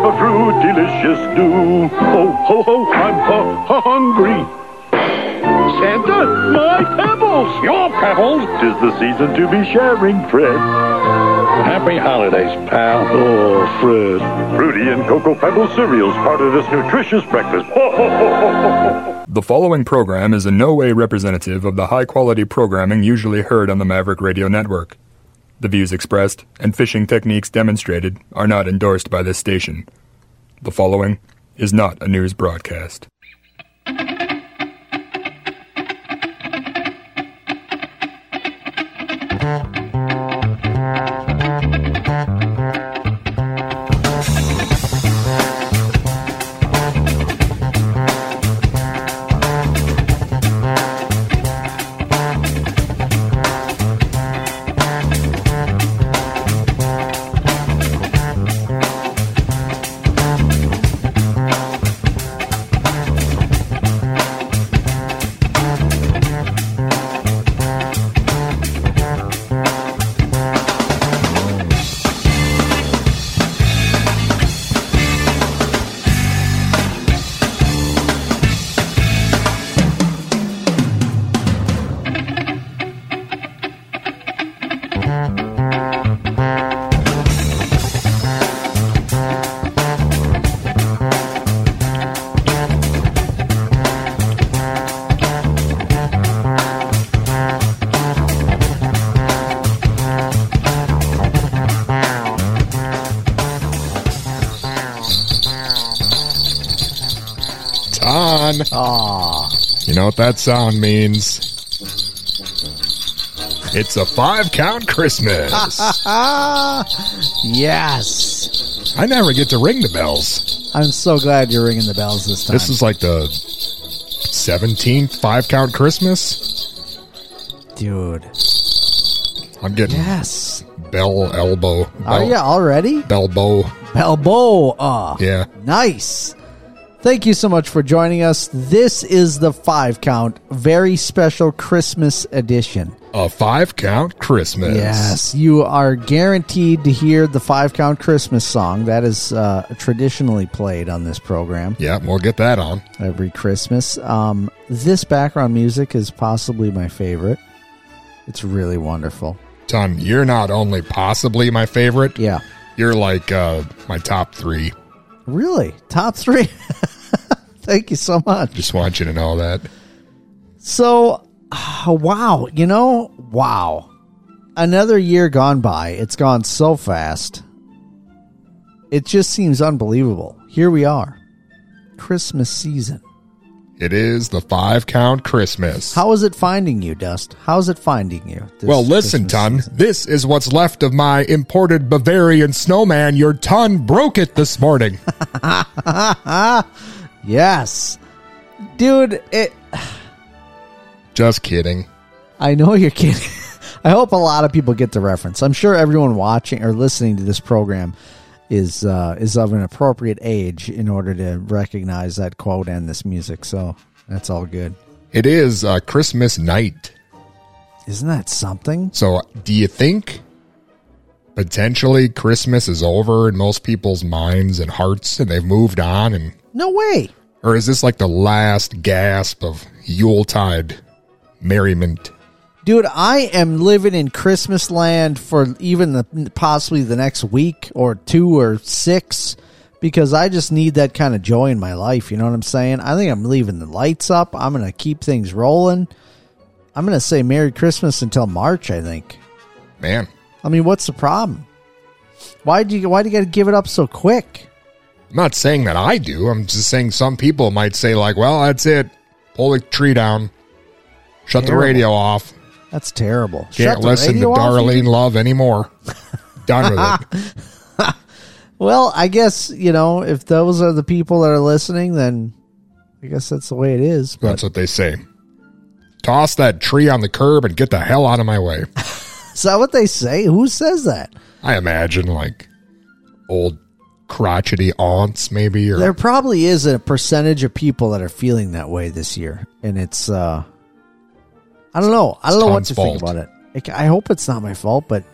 have a fruit delicious do. Ho, ho, ho, I'm hu- hungry. Santa, my pebbles! Your pebbles? Tis the season to be sharing, Fred. Happy holidays, pal. Oh, Fred. Fruity and Cocoa Pebbles cereals, part of this nutritious breakfast. Ho, ho, ho. The following program is in no way representative of the high quality programming usually heard on the Maverick Radio Network. The views expressed and fishing techniques demonstrated are not endorsed by this station. The following is not a news broadcast. Know what that sound means? It's a five count Christmas. Yes. I never get to ring the bells. I'm so glad you're ringing the bells this time. This is like the 17th five count Christmas. dude. I'm getting Yes. bell elbow. Are you already? bell bow. Balboa. Uh, yeah. Nice. Thank you so much for joining us. This is the five count, very special Christmas edition. A five count Christmas. Yes, you are guaranteed to hear the five count Christmas song that is uh, traditionally played on this program Yeah, we'll get that on. every Christmas. Um, this background music is possibly my favorite. It's really wonderful. Tom, you're not only possibly my favorite, Yeah, you're like uh, my top three. Really top three. Thank you so much. Just you to know that. So, uh, wow, you know, wow. Another year gone by. It's gone so fast. It just seems unbelievable. Here we are. Christmas season. It is the five count Christmas. How is it finding you, Dust? How's it finding you? well, listen, Christmas Ton. season? This is what's left of my imported Bavarian snowman. Your Ton broke it this morning. Yes. Dude, it Just kidding. I know you're kidding. I hope a lot of people get the reference. I'm sure everyone watching or listening to this program is uh, is of an appropriate age in order to recognize that quote and this music. So that's all good. It is uh, Christmas night. Isn't that something? So, do you think potentially Christmas is over in most people's minds and hearts and they've moved on? And No way. Or is this like the last gasp of Yuletide merriment? Dude, I am living in Christmas land for even the possibly the next week or two or six because I just need that kind of joy in my life. You know what I'm saying? I think I'm leaving the lights up. I'm going to keep things rolling. I'm going to say Merry Christmas until March, I think. Man, I mean, what's the problem? Why do you why do you got to give it up so quick? I'm not saying that I do. I'm just saying some people might say, like, well, that's it. Pull the tree down. Shut the radio off. That's terrible. Can't Shut listen to Darlene? Love anymore. Done with it. Well, I guess, you know, if those are the people that are listening, then I guess that's the way it is. But That's what they say. Toss that tree on the curb and get the hell out of my way. is that what they say? Who says that? I imagine like old crotchety aunts, maybe, or There probably is a percentage of people that are feeling that way this year, and it's uh I don't know. I don't know what to think about it. Like, I hope it's not my fault, but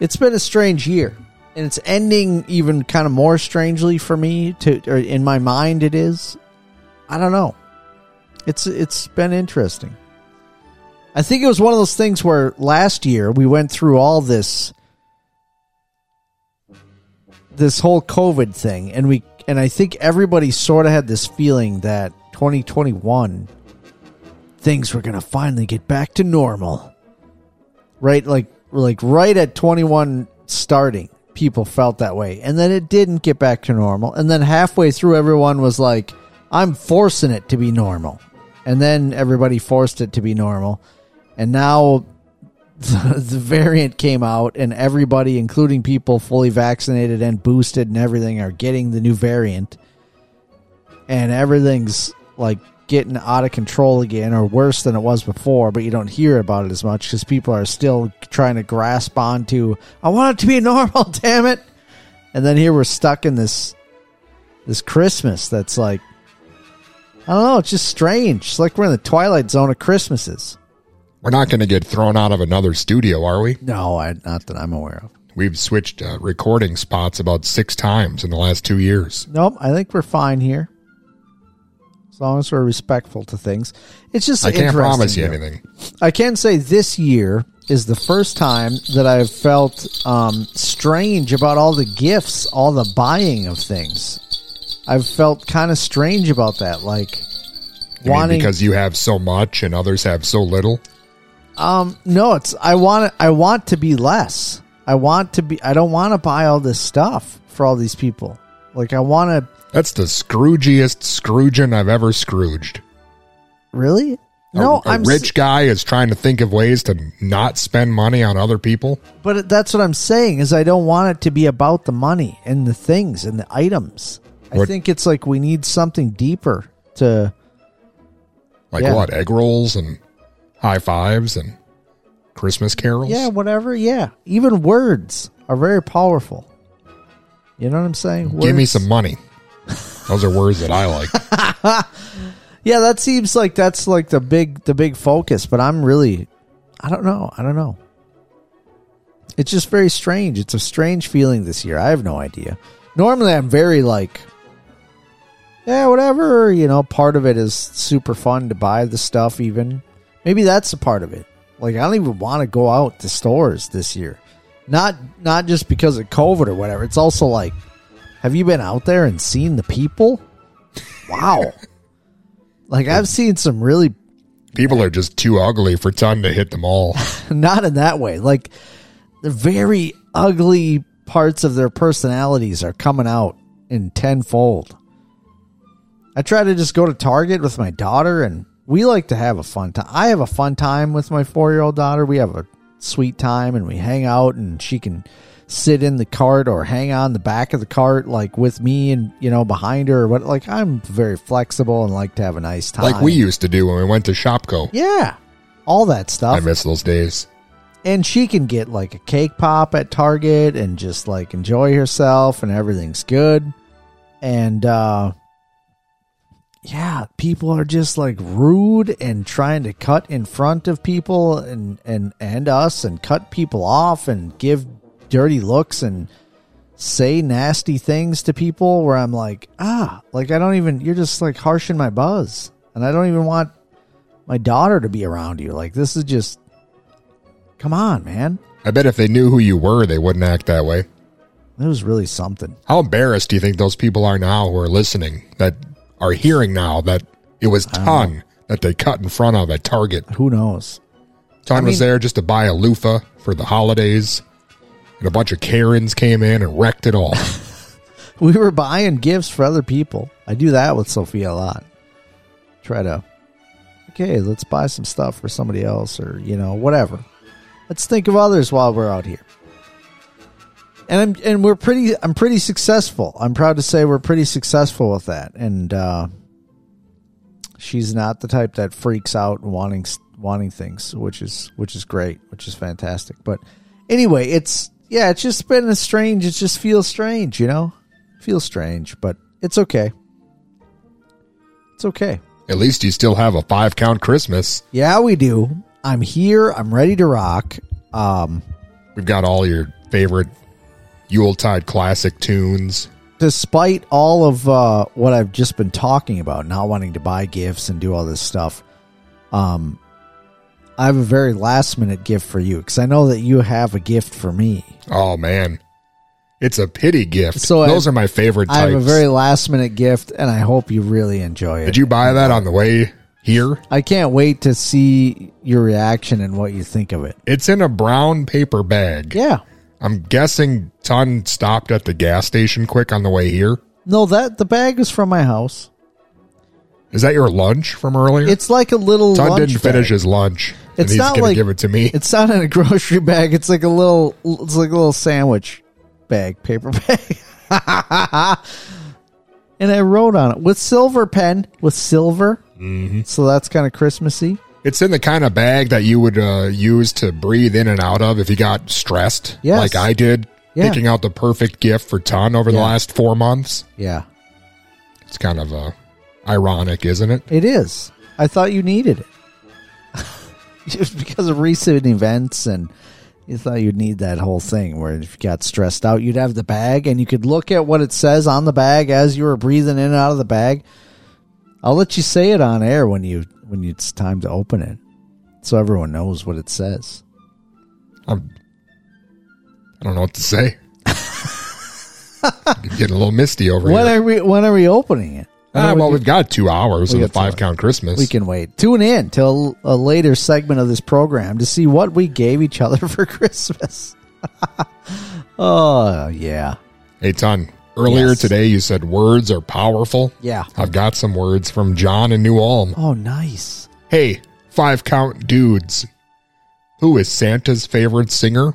it's been a strange year. and it's ending even kind of more strangely for me to or in my mind it is i don't know it's it's been interesting i think it was one of those things where last year we went through all this this whole covid thing and we and i think everybody sort of had this feeling that 2021 things were to finally get back to normal. Right like like right at 21 starting people felt that way. And then it didn't get back to normal. And then halfway through everyone was like i'm forcing it to be normal. And then everybody forced it to be normal. And now the variant came out and everybody including people fully vaccinated and boosted and everything are getting the new variant. And everything's like getting out of control again or worse than it was before, but you don't hear about it as much because people are still trying to grasp onto, I want it to be normal, damn it. And then here we're stuck in this this Christmas that's like I don't know, it's just strange. It's like we're in the twilight zone of Christmases. We're not going to get thrown out of another studio, are we? No, I, not that I'm aware of. We've switched uh, recording spots about six times in the last two years. Nope, I think we're fine here. As long as we're respectful to things. It's just I can't promise you anything. I can say this year is the first time that I've felt um, strange about all the gifts, all the buying of things. I've felt kind of strange about that, like You wanting. because you have so much and others have so little. um, no, it's I want I want to be less. I want to be. I don't want to buy all this stuff for all these people. Like I want to That's the Scroogiest Scrooging I've ever Scrooged. really. A- No, a, I'm s- rich guy is trying to think of ways to not spend money on other people. But that's what I'm saying is I don't want it to be about the money and the things and the items. I think it's like we need something deeper to Like Yeah. what? Egg rolls and high fives and Christmas carols. yeah, whatever. Yeah, even words are very powerful. You know what I'm saying? Give me some money. Those are words that I like. Yeah, that seems like that's like the big the big focus, but I'm really I don't know. I don't know. It's just very strange. It's a strange feeling this year. I have no idea. Normally I'm very like yeah, whatever, you know, part of it is super fun to buy the stuff even. Maybe that's a part of it. Like I don't even want to go out to stores this year. Not not just because of COVID or whatever. It's also like have you been out there and seen the people? Wow. Like I've seen some really People are just too ugly for time to hit them all. not in that way. Like the very ugly parts of their personalities are coming out in tenfold. I try to just go to Target with my daughter and we like to have a fun time. I have a fun time with my four year old daughter. We have a sweet time and we hang out and she can sit in the cart or hang on the back of the cart like with me and you know behind her or what like I'm very flexible and like to have a nice time. like we used to do when we went to ShopKo. Yeah. All that stuff I miss those days. and she can get like a cake pop at Target and just like enjoy herself and everything's good. And uh yeah, people are just like rude and trying to cut in front of people and and and us and cut people off and give dirty looks and say nasty things to people where I'm like, ah, like I don't even you're just like harshing my buzz. And I don't even want my daughter to be around you. Like this is just Come on, man. I bet if they knew who you were, they wouldn't act that way. It was really something. How embarrassed do you think those people are now who are listening that are hearing now that it was ton that they cut in front of at Target? Who knows? Ton I was there just to buy a loofah for the holidays, and a bunch of Karens came in and wrecked it all. We were buying gifts for other people. I do that with Sophia a lot. Try to, okay, let's buy some stuff for somebody else or, you know, whatever. Let's think of others while we're out here. And I'm and we're pretty I'm pretty successful. I'm proud to say we're pretty successful with that. And uh she's not the type that freaks out wanting wanting things, which is which is great, which is fantastic. But anyway, it's yeah, it's just been a strange. It just feels strange, you know, feels strange, but it's okay. It's okay. At least you still have a five count Christmas. Yeah, we do. I'm here. I'm ready to rock. Um, We've got all your favorite Yuletide classic tunes. despite all of uh, what I've just been talking about, not wanting to buy gifts and do all this stuff, um, I have a very last minute gift for you because I know that you have a gift for me. Oh man, it's a pity gift. So I- those are my favorite types. I have a very last minute gift, and I hope you really enjoy it. Did you buy that on the way here? I can't wait to see your reaction and what you think of it. It's in a brown paper bag. Yeah. I'm guessing Ton stopped at the gas station quick on the way here. No, that the bag is from my house. Is that your lunch from earlier? It's like a little. Ton didn't finish bag. his lunch. It's he's not gonna like give it to me. It's not in a grocery bag. It's like a little. It's like a little sandwich bag, paper bag. and I wrote on it with silver pen with silver. Mm-hmm. So that's kind of Christmassy. It's in the kind of bag that you would uh, use to breathe in and out of if you got stressed, Yes. like I did, Yeah. picking out the perfect gift for Ton over the last four months. Yeah, It's kind of uh, ironic, isn't it? it is. I thought you needed it just because of recent events, and you thought you'd need that whole thing where if you got stressed out, you'd have the bag and you could look at what it says on the bag as you were breathing in and out of the bag. I'll let you say it on air when you when it's time to open it, so everyone knows what it says. I'm, I don't know what to say. I'm Getting a little misty over When here. When are we when are we opening it? Ah, are we well, we've got two hours We of the five count Christmas. we can wait. Tune in till a later segment of this program to see what we gave each other for Christmas. oh yeah, Hey, Ton, earlier Yes. today you said words are powerful. yeah. I've got some words from John in New Ulm. Oh nice. Hey, five count dudes. Who is Santa's favorite singer?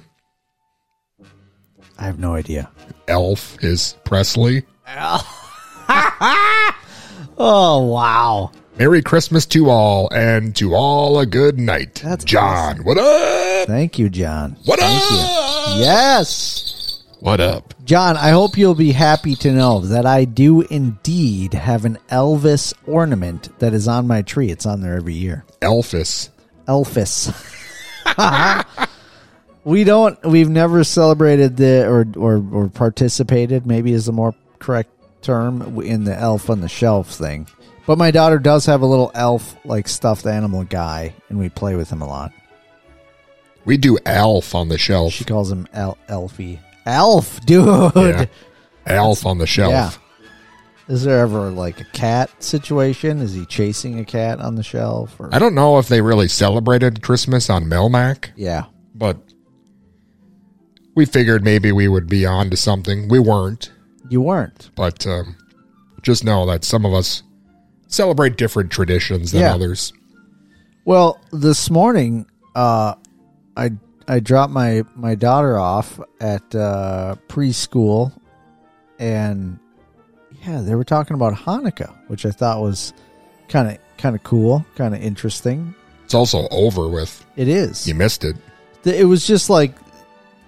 I have no idea. Elf is Presley. Oh wow. Merry Christmas to all, and to all a good night. That's John. What up? Thank you, John. What Thank up? you. Yes. What up? John, I hope you'll be happy to know that I do indeed have an Elvis ornament that is on my tree. It's on there every year. Elvis. Elvis. we don't. We've never celebrated the or or or participated. Maybe is a more correct term in the elf on the shelf thing. But my daughter does have a little elf like stuffed animal guy, and we play with him a lot. We do elf on the shelf. She calls him El- Elfie. Elf, dude. Yeah. Alf on the shelf. Yeah. Is there ever like a cat situation? Is he chasing a cat on the shelf? Or I don't know if they really celebrated Christmas on Melmac, yeah, but we figured maybe we would be on to something. We weren't, you weren't. but um, just know that some of us celebrate different traditions than Yeah. others. Well, this morning, uh, I I dropped my my daughter off at uh, preschool, and yeah, they were talking about Hanukkah, which I thought was kind of kind of cool, kind of interesting. It's also over with. It is. You missed it. Th- It was just like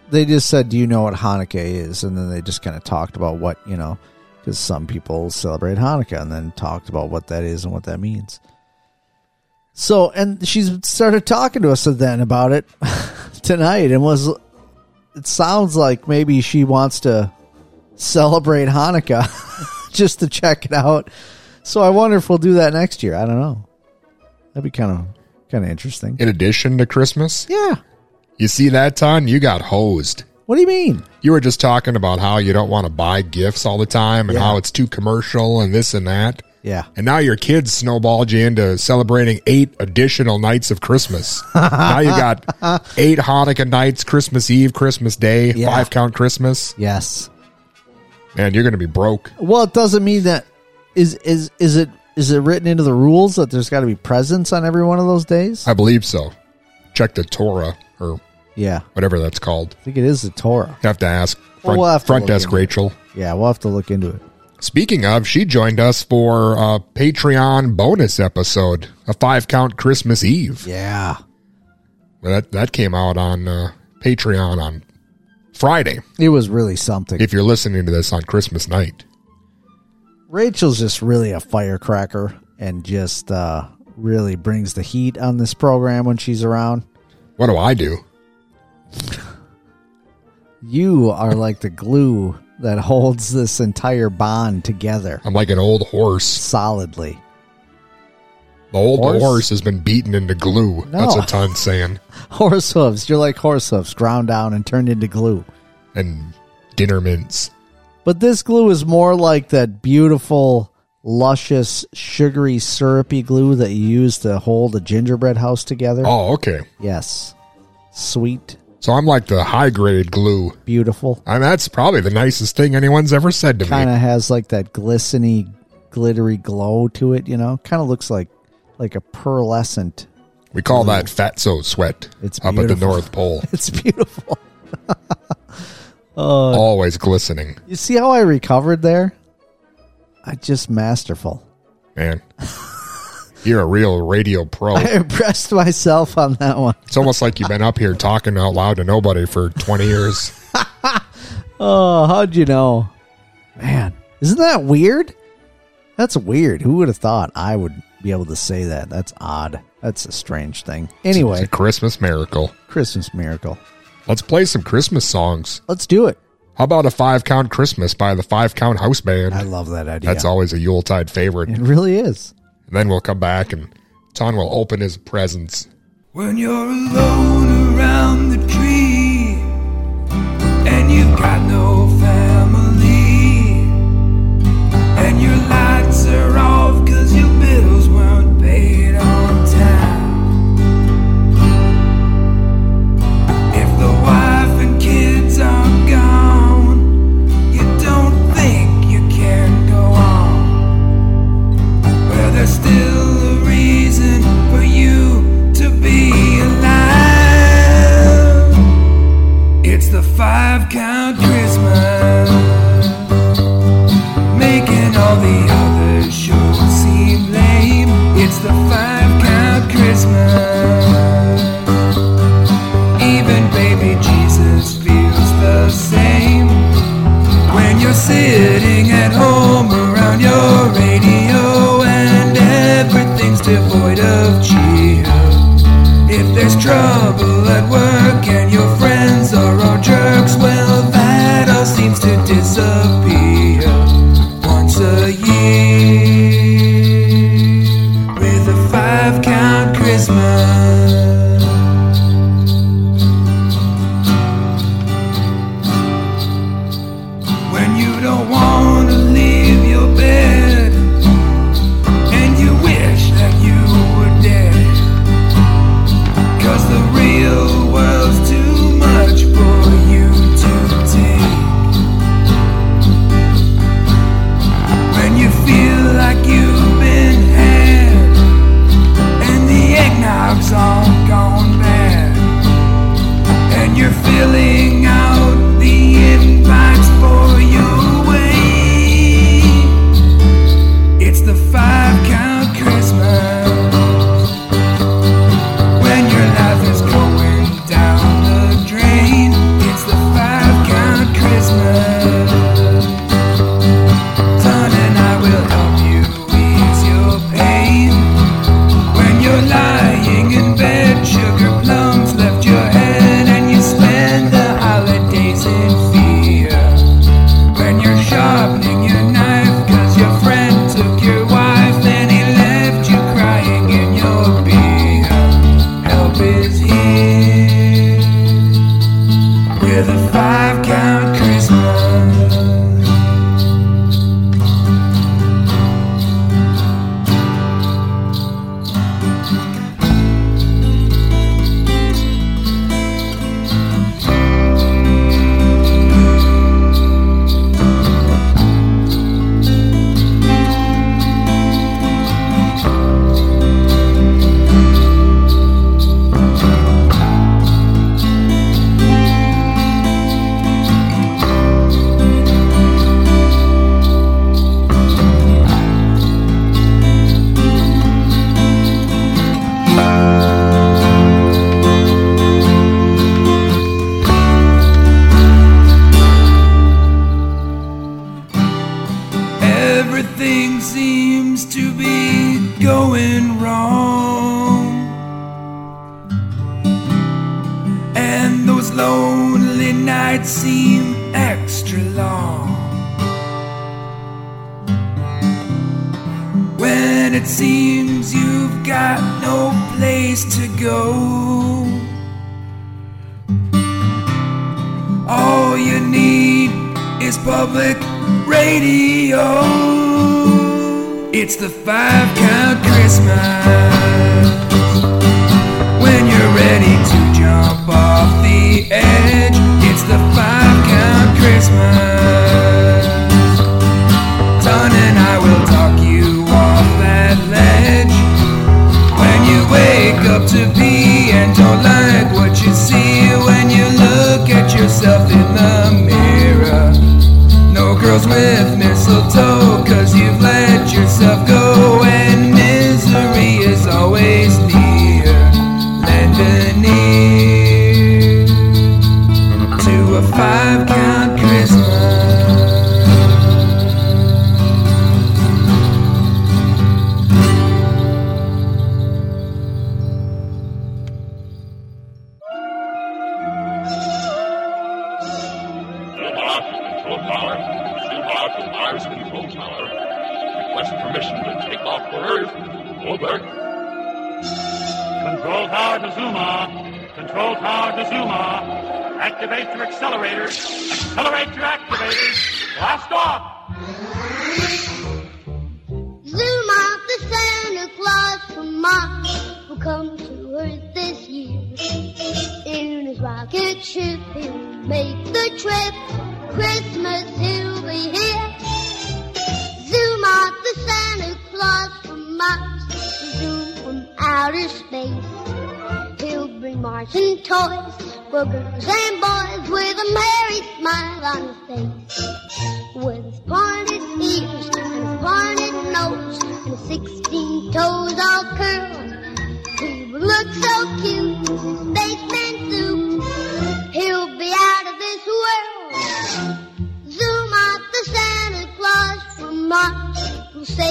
they just said, "Do you know what Hanukkah is?" And then they just kind of talked about what you know, because some people celebrate Hanukkah, and then talked about what that is and what that means. So, and she started talking to us then about it tonight, and was it sounds like maybe she wants to celebrate Hanukkah just to check it out. So I wonder if we'll do that next year. I don't know. That'd be kind of kind of interesting. In addition to Christmas, Yeah. You see that, Ton? You got hosed. What do you mean? You were just talking about how you don't want to buy gifts all the time and Yeah. how it's too commercial and this and that. Yeah. And now your kids snowballed you into celebrating eight additional nights of Christmas. now you got eight Hanukkah nights, Christmas Eve, Christmas Day, Yeah. five count Christmas. Yes. Man, you're going to be broke. Well, it doesn't mean that is is is it is it written into the rules that there's got to be presents on every one of those days? I believe so. Check the Torah or yeah, whatever that's called. I think it is the Torah. Have to ask front, we'll have to front desk into it. Rachel. Yeah, we'll have to look into it. Speaking of, she joined us for a Patreon bonus episode, a five count Christmas Eve. Yeah, Well, That that came out on uh, Patreon on Friday. it was really something. If you're listening to this on Christmas night, Rachel's just really a firecracker and just uh, really brings the heat on this program when she's around. What do I do? You are like the glue that holds this entire bond together I'm like an old horse. solidly. The old Horse? horse, has been beaten into glue. That's what Ton's saying. Horse hooves. You're like horse hooves, ground down and turned into glue. And dinner mints. But this glue is more like that beautiful, luscious, sugary, syrupy glue that you use to hold a gingerbread house together. Oh, okay. Yes. Sweet, So I'm like the high grade glue. beautiful. I mean, that's probably the nicest thing anyone's ever said to me. Kind me. of has like that glistening, glittery glow to it, you know? Kind of looks like like a pearlescent. We call that fatso sweat It's up at the. North Pole. It's beautiful. Uh, Always glistening. You see how I recovered there? I just masterful. Man. You're a real radio pro. I impressed myself on that one. It's almost like you've been up here talking out loud to nobody for 20 years. Oh, how'd you know? Man, isn't that weird? That's weird. Who would have thought I would be able to say that? That's odd. That's a strange thing. It's Anyway, a Christmas miracle. Christmas miracle. Let's play some Christmas songs. Let's do it. How about a five count Christmas by the Five Count House Band? I love that idea. That's always a Yuletide favorite. It really is. And then we'll come back and Ton will open his presents. When you're alone around the tree and you've got no family five count Christmas, making all the other shows seem lame. It's the five count Christmas. Even baby Jesus feels the same. When you're sitting at home around your radio and everything's devoid of cheer. If there's trouble at work and your seems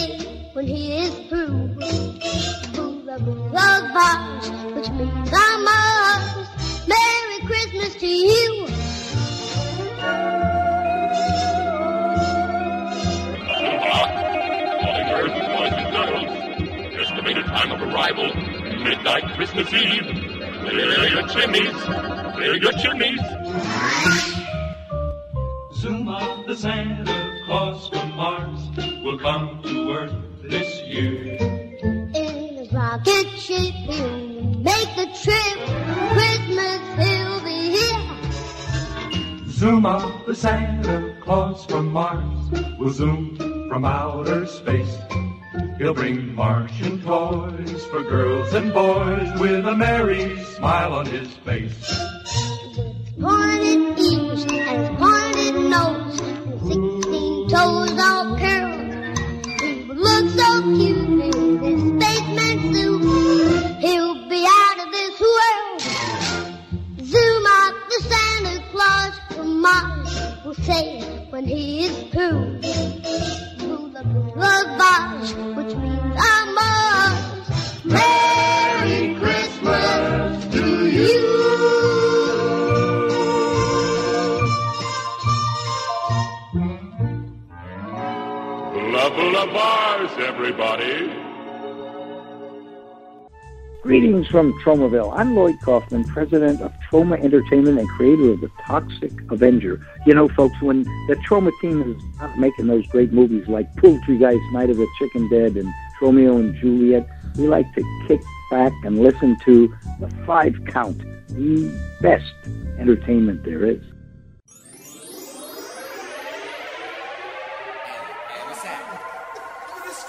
will say when he is through. Boo the boo the bars, which means I'm Mars. Merry Christmas to you. Calling Earth, boys and girls. Estimated time of arrival, midnight Christmas Eve. Clear your chimneys. Clear your chimneys. Zuma, the Santa Claus from Mars, will come to Earth this year. In his rocket ship, he'll make the trip. Christmas, he'll be here. Zoom up the Santa Claus from Mars, will zoom from outer space. He'll bring Martian toys for girls and boys with a merry smile on his face. With Pointed ears and pointed nose toes all curled. He will look so cute in his spaceman suit. He'll be out of this world. Zoom out the Santa Claus from Mars will say when he is through. The blood bars, which means I'm Mars. Merry Christmas to you. Bula bars, everybody. Greetings from Tromaville. I'm Lloyd Kaufman, president of Troma Entertainment and creator of The Toxic Avenger. You know, folks, when the Troma team is not making those great movies like Poultrygeist, Night of the Chicken Dead, and Tromeo and Juliet, we like to kick back and listen to The Five Count, the best entertainment there is.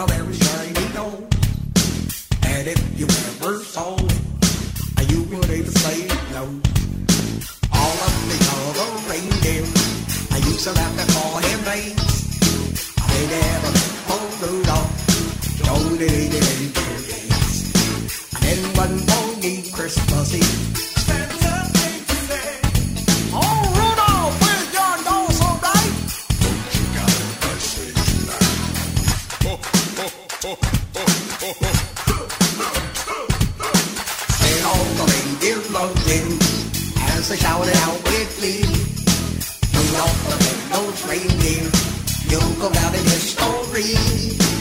a very shiny nose. And if you ever saw it, you would even say no. All of the other reindeer, I used to have to call him names. They never met old Rudolph, only did it in two. And then one bonny Christmas Eve, so shout it out with me. Rudolph the red-nosed reindeer, you go down in history.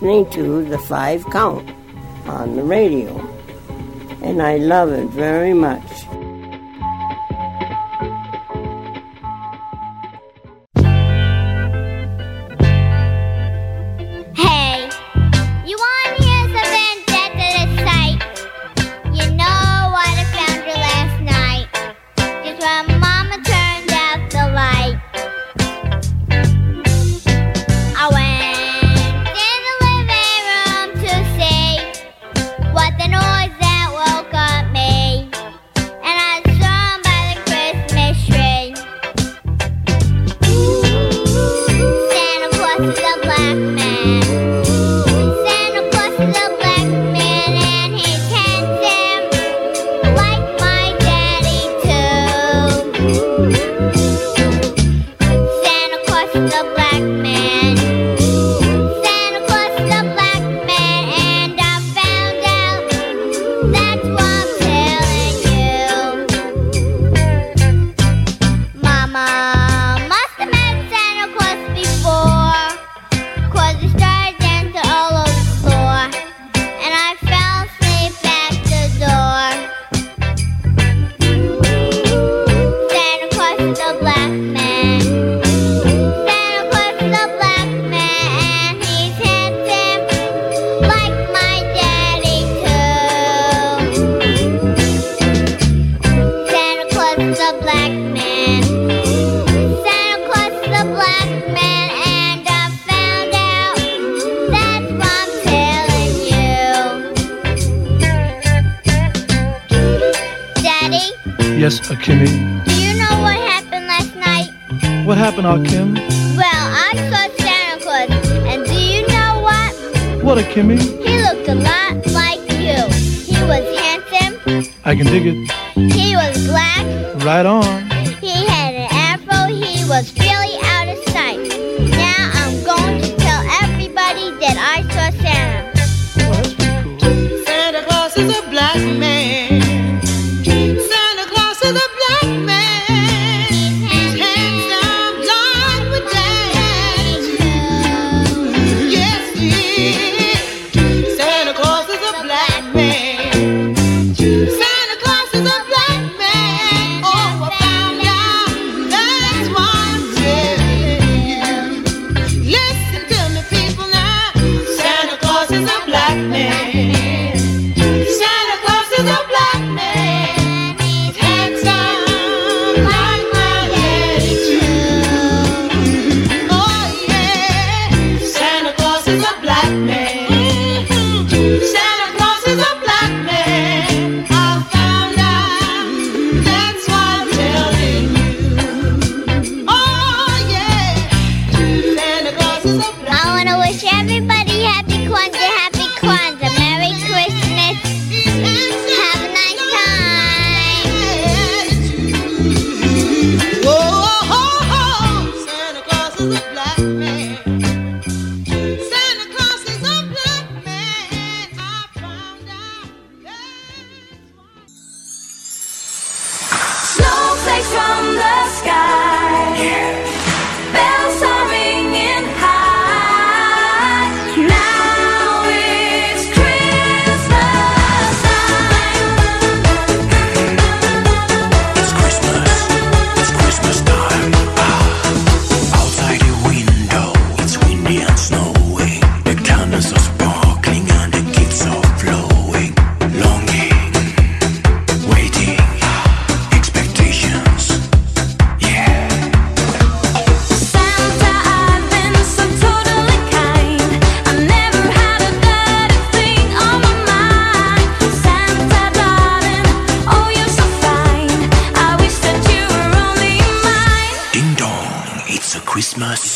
listening to the five count on the radio. And I love it very much.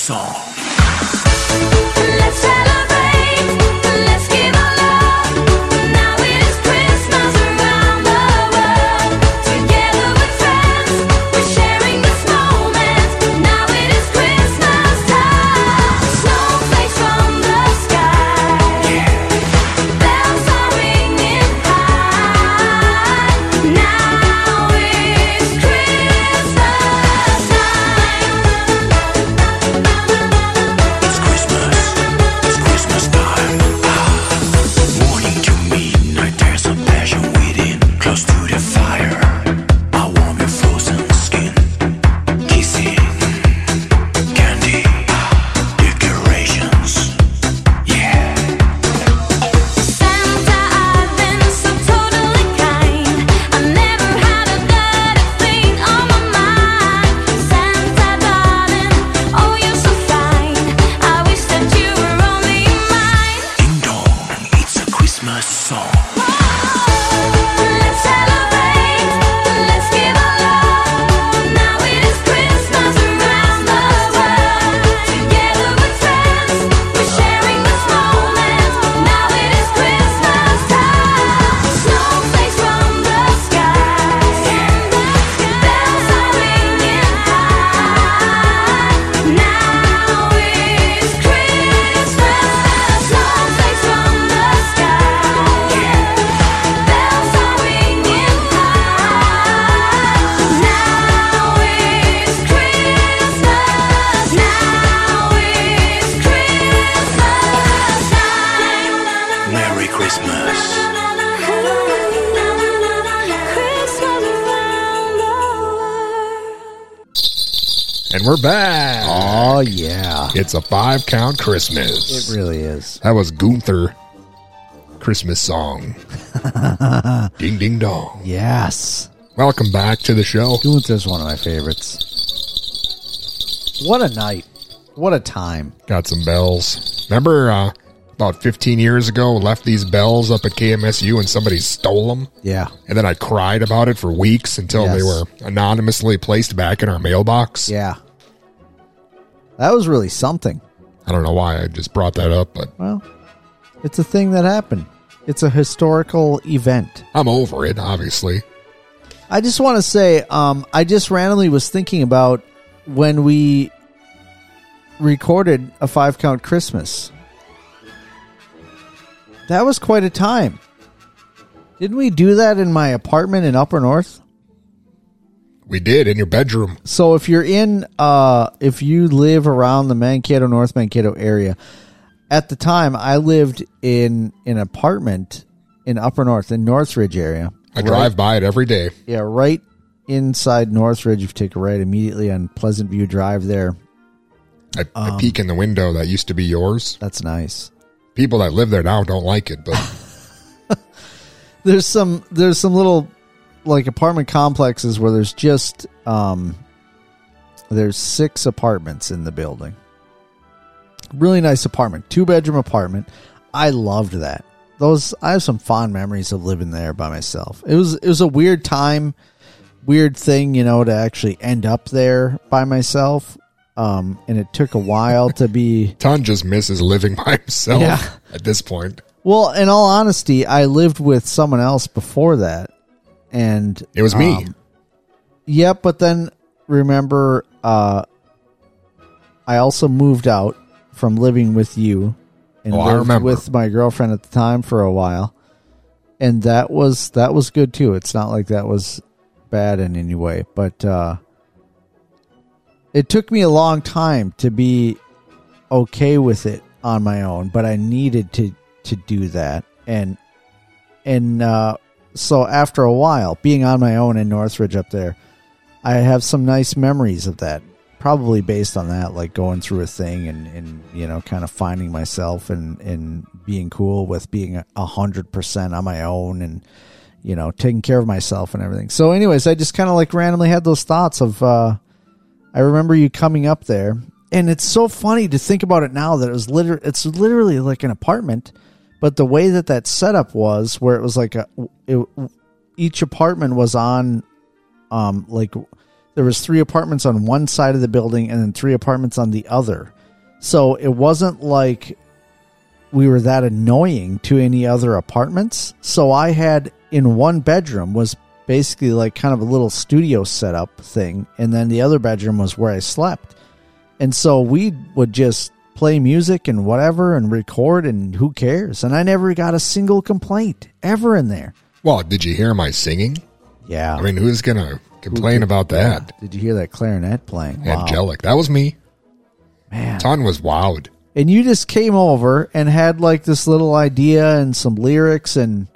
Christmas It's a five count Christmas. It really is. That was Gunther Christmas song. ding ding dong. Yes. Welcome back to the show. Gunther's one of my favorites. What a night. What a time. Got some bells. Remember uh, about 15 years ago, left these bells up at KMSU and somebody stole them? Yeah. And then I cried about it for weeks until they were anonymously placed back in our mailbox. Yeah. That was really something. I don't know why I just brought that up, but Well, it's a thing that happened. It's a historical event. I'm over it, obviously. I just want to say, um, I just randomly was thinking about when we recorded a five count Christmas. That was quite a time. Didn't we do that in my apartment in Upper North? We did in your bedroom. So if you're in, uh, if you live around the Mankato, North Mankato area, at the time I lived in an apartment in Upper North, in Northridge area. I drive by it every day. Yeah, right inside Northridge. If you take a right immediately on Pleasant View Drive there. I, I Um, peek in the window that used to be yours. That's nice. People that live there now don't like it, but There's some there's some little like apartment complexes where there's just um there's six apartments in the building. Really nice apartment, two bedroom apartment. I loved that. Those I have some fond memories of living there by myself. It was it was a weird time, weird thing, you know, to actually end up there by myself. um, and it took a while to be. Ton just misses living by himself Yeah. at this point. Well, in all honesty, I lived with someone else before that, and It was me. um, Yep, but then remember, uh, I also moved out from living with you, and Oh, lived with my girlfriend at the time for a while, and that was that was good too. It's not like that was bad in any way, but uh, it took me a long time to be okay with it on my own, but I needed to to do that, and and uh, so after a while, being on my own in Northridge up there, I have some nice memories of that. Probably based on that, like going through a thing and, and you know, kind of finding myself and, and being cool with being a hundred percent on my own and, you know, taking care of myself and everything. So anyways, I just kind of like randomly had those thoughts of, uh, I remember you coming up there and it's so funny to think about it now that it was literally, it's literally like an apartment, but the way that that setup was where it was like a, it, each apartment was on, um, like there was three apartments on one side of the building and then three apartments on the other. So it wasn't like we were that annoying to any other apartments. So I had in one bedroom was basically like kind of a little studio setup thing, and then the other bedroom was where I slept. And so we would just play music and whatever and record and who cares? And I never got a single complaint ever in there. Well, did you hear my singing? Yeah. I mean, who's going to complain about that? Did you hear that clarinet playing? Wow. Angelic. That was me. Man. Ton was wowed. And you just came over and had like this little idea and some lyrics and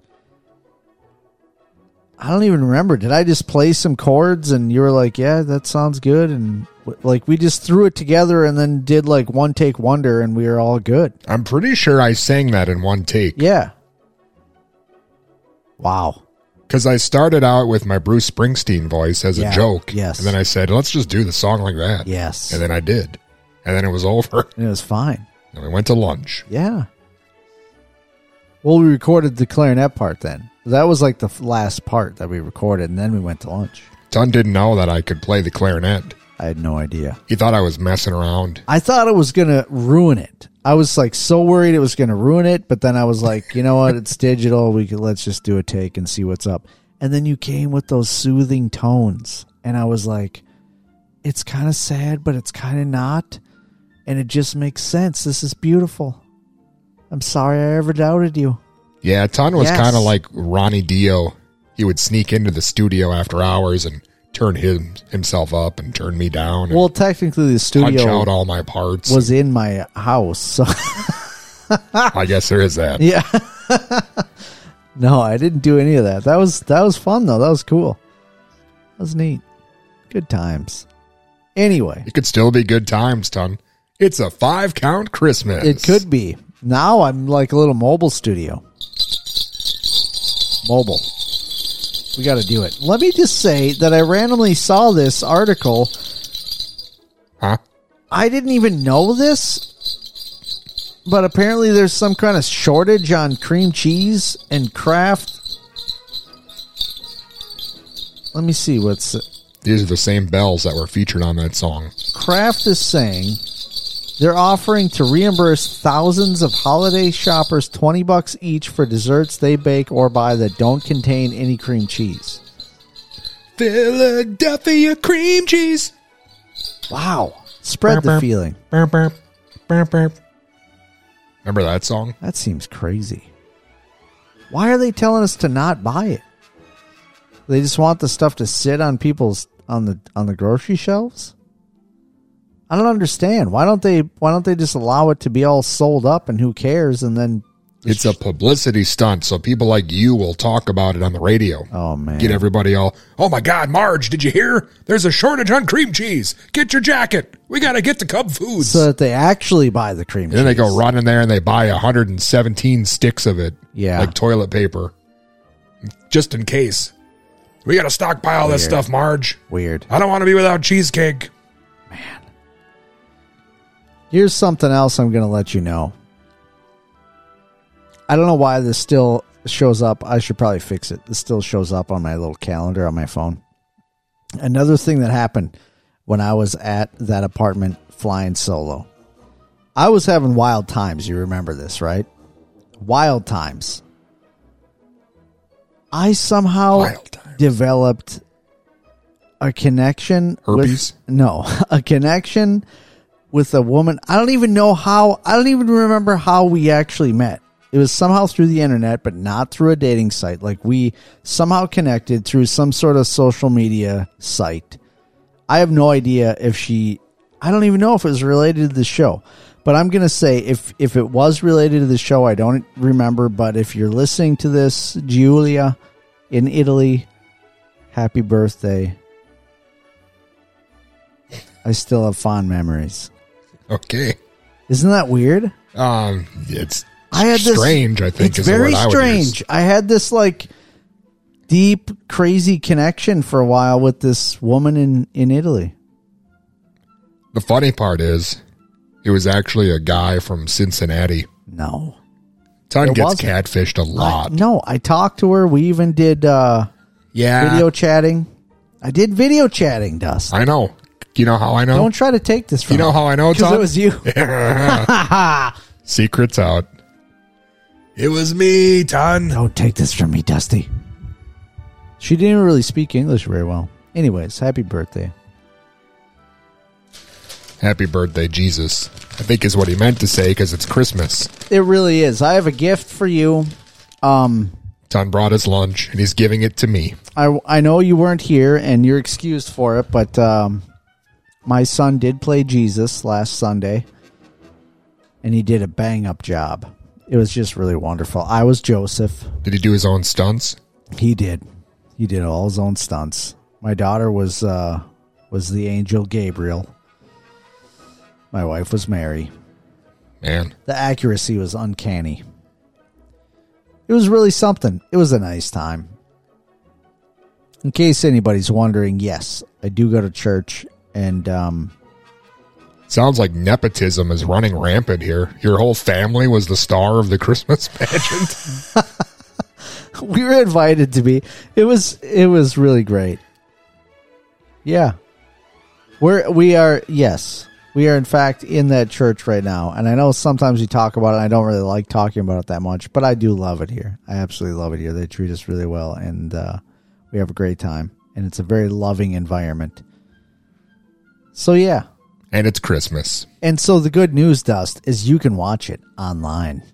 I don't even remember. Did I just play some chords and you were like, "Yeah, that sounds good." And like we just threw it together and then did like one take wonder and we were all good. I'm pretty sure I sang that in one take. Yeah. Wow. Because I started out with my Bruce Springsteen voice as Yeah, a joke. yes. And then I said, let's just do the song like that. Yes. And then I did. And then it was over. And it was fine. And we went to lunch. Yeah. Well, we recorded the clarinet part then. That was like the last part that we recorded, and then we went to lunch. Ton didn't know that I could play the clarinet. I had no idea. He thought I was messing around. I thought it was going to ruin it. I was like so worried it was going to ruin it, but then I was like, you know what? It's digital. We could let's just do a take and see what's up. And then you came with those soothing tones, and I was like, it's kind of sad, but it's kind of not, and it just makes sense. This is beautiful. I'm sorry I ever doubted you. Yeah, Ton was Yes. kind of like Ronnie Dio. He would sneak into the studio after hours and turn him himself up and turn me down. And Well, technically, the studio out all my parts. was in my house, so I guess there is that. yeah. no, I didn't do any of that. That was that was fun though. That was cool. That was neat. Good times. Anyway, It could still be good times, Ton. It's a five count Christmas. it could be. Now I'm like a little mobile studio. Mobile. We got to do it. Let me just say that I randomly saw this article. Huh? I didn't even know this, but apparently there's some kind of shortage on cream cheese and Kraft. Let me see what's These are the same bells that were featured on that song. Kraft is saying they're offering to reimburse thousands of holiday shoppers 20 bucks each for desserts they bake or buy that don't contain any cream cheese. Philadelphia cream cheese. Wow. Spread the Burp, burp. feeling. Burp, burp, burp, burp. Remember that song? That seems crazy. Why are they telling us to not buy it? They just want the stuff to sit on people's on the on the grocery shelves? I don't understand. Why don't they why don't they just allow it to be all sold up and who cares and then It's a publicity stunt, so people like you will talk about it on the radio. Oh man. Get everybody all, oh my God, Marge, did you hear? There's a shortage on cream cheese. Get your jacket. We got to get to Cub Foods. so that they actually buy the cream and then they go run in there and they buy 117 sticks of it. Yeah. Like toilet paper. Just in case. We got to stockpile this stuff, Marge. Weird. I don't want to be without cheesecake. Here's something else I'm going to let you know. I don't know why this still shows up. I should probably fix it. This still shows up on my little calendar on my phone. Another thing that happened when I was at that apartment flying solo. I was having wild times. You remember this, right? Wild times. I somehow developed a connection. Herpes? With, no, a connection with a woman. I don't even know how. I don't even remember how we actually met. It was somehow through the internet, but not through a dating site. Like we somehow connected through some sort of social media site. I have no idea if she. I don't even know if it was related to the show. But I'm gonna say if if it was related to the show, I don't remember. But if you're listening to this, Julia, in Italy, happy birthday. I still have fond memories. Okay. Isn't that weird? Um, it's I had this, strange. I think it's is very word I strange. I had this like deep, crazy connection for a while with this woman in in Italy. The funny part is, it was actually a guy from Cincinnati. No, Ton gets wasn't. catfished a lot. I- no, I talked to her. We even did uh Yeah. video chatting. I did video chatting, Dust. I know. You know how I know? Don't try to take this from me. You know me. how I know, 'Cause Tom? it was you. Secrets out. It was me, Ton. Don't take this from me, Dusty. She didn't really speak English very well. Anyways, happy birthday. Happy birthday, Jesus. I think is what he meant to say because it's Christmas. It really is. I have a gift for you. Um, Ton brought his lunch and he's giving it to me. I I know you weren't here and you're excused for it, but um, my son did play Jesus last Sunday, and he did a bang up job. It was just really wonderful. I was Joseph. Did he do his own stunts? He did. He did all his own stunts. My daughter was uh, was the angel Gabriel. My wife was Mary. Man, The accuracy was uncanny. It was really something. It was a nice time. In case anybody's wondering, yes, I do go to church and um sounds like nepotism is running rampant here. Your whole family was the star of the Christmas pageant. we were invited to be. It was it was really great. Yeah. We're we are yes. We are in fact in that church right now. And I know sometimes we talk about it and I don't really like talking about it that much, but I do love it here. I absolutely love it here. They treat us really well and uh we have a great time. And it's a very loving environment. So yeah. and it's Christmas. And so the good news, Dust, is you can watch it online.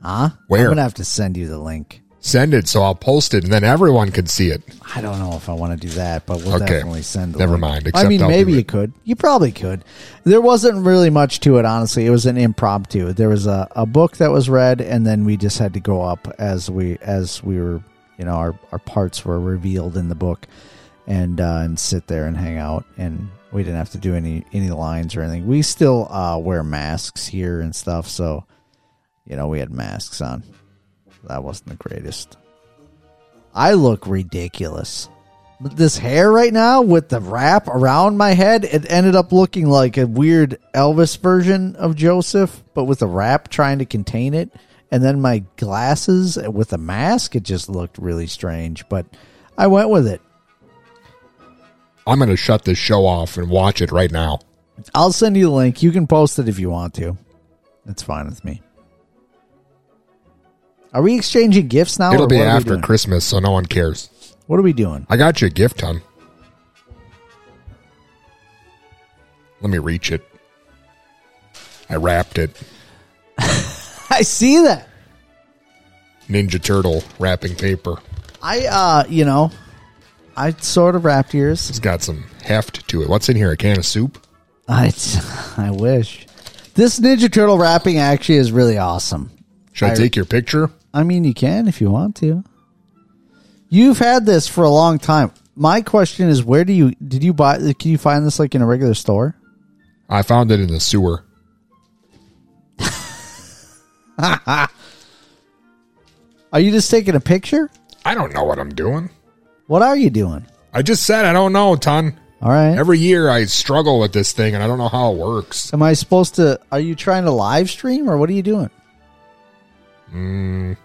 Huh? Where? I'm gonna have to send you the link. Send it so I'll post it and then everyone can see it. I don't know if I want to do that, but we'll Okay. definitely send. the Never link. mind, I mean, I'll maybe you could. You probably could. There wasn't really much to it, honestly. It was an impromptu. There was a, a book that was read, and then we just had to go up as we as we were, you know, our our parts were revealed in the book, and uh, and sit there and hang out, and we didn't have to do any any lines or anything. We still uh, wear masks here and stuff, so you know we had masks on. That wasn't the greatest. I look ridiculous. This hair right now with the wrap around my head, it ended up looking like a weird Elvis version of Joseph, but with a wrap trying to contain it. And then my glasses with a mask, it just looked really strange. But I went with it. I'm going to shut this show off and watch it right now. I'll send you the link. You can post it if you want to. It's fine with me. Are we exchanging gifts now? It'll be what are we after? Christmas, so no one cares. What are we doing? I got you a gift, Ton. Let me reach it. I wrapped it. I see that. Ninja Turtle wrapping paper. I, uh, you know, I sort of wrapped yours. It's got some heft to it. What's in here? A can of soup? I, I wish. This Ninja Turtle wrapping actually is really awesome. Should I, take your picture? I mean, you can if you want to. You've had this for a long time. My question is, where do you did you buy? Can you find this like in a regular store? I found it in the sewer. Are you just taking a picture? I don't know what I'm doing. What are you doing? I just said I don't know, Ton. All right. Every year I struggle with this thing and I don't know how it works. Am I supposed to? Are you trying to live stream or what are you doing? Mm,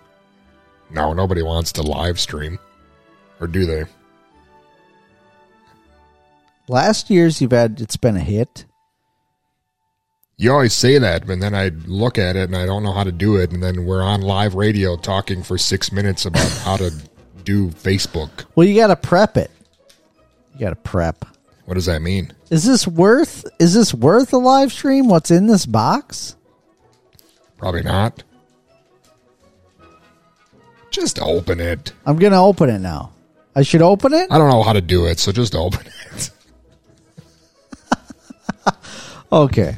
no, nobody wants to live stream. Or do they? Last year's you've had it's been a hit. You always say that, but then I look at it and I don't know how to do it, and then we're on live radio talking for six minutes about how to do Facebook. Well, you got to prep it. You got to prep. What does that mean? Is this worth? Is this worth a live stream? What's in this box? Probably not. Just open it. I'm gonna open it now. I should open it. I don't know how to do it, so just open it. Okay.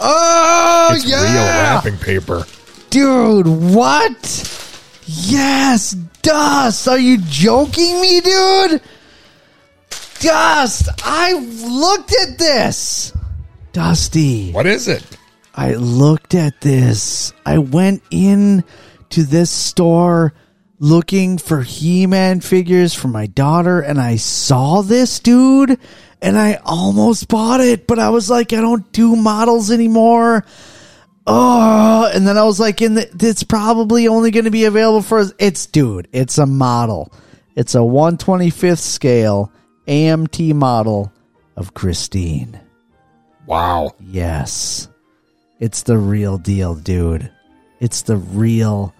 Oh yeah. it's real wrapping paper. Dude! What? Yes, Dust. Are you joking me, dude? Dust. I looked at this. Dusty. What is it? I looked at this. I went in to this store looking for He-Man figures for my daughter and I saw this dude and I almost bought it, but I was like I don't do models anymore. Oh, and then I was like in the it's probably only going to be available for us. it's dude, it's a model. It's a 125th scale AMT model of Christine. Wow. Yes. It's the real deal, dude. It's the real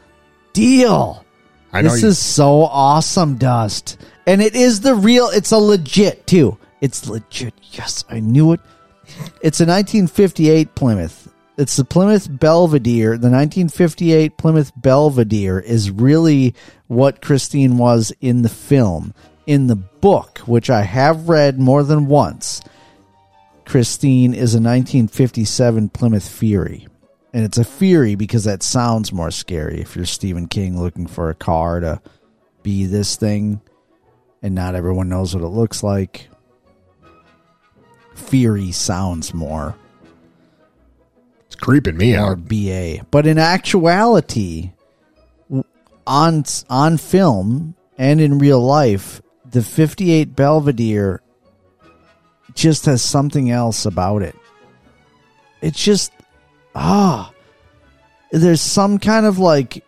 deal. I know this you- is so awesome, Dust. And it is the real, it's a legit, too. It's legit. Yes, I knew it. It's a 1958 Plymouth. It's the Plymouth Belvedere. The 1958 Plymouth Belvedere is really what Christine was in the film. In the book, which I have read more than once, Christine is a 1957 Plymouth Fury. And it's a Fury because that sounds more scary if you're Stephen King looking for a car to be this thing and not everyone knows what it looks like. Fury sounds more creeping me or out. BA. But in actuality, on on film and in real life, the 58 Belvedere just has something else about it. It's just ah, there's some kind of like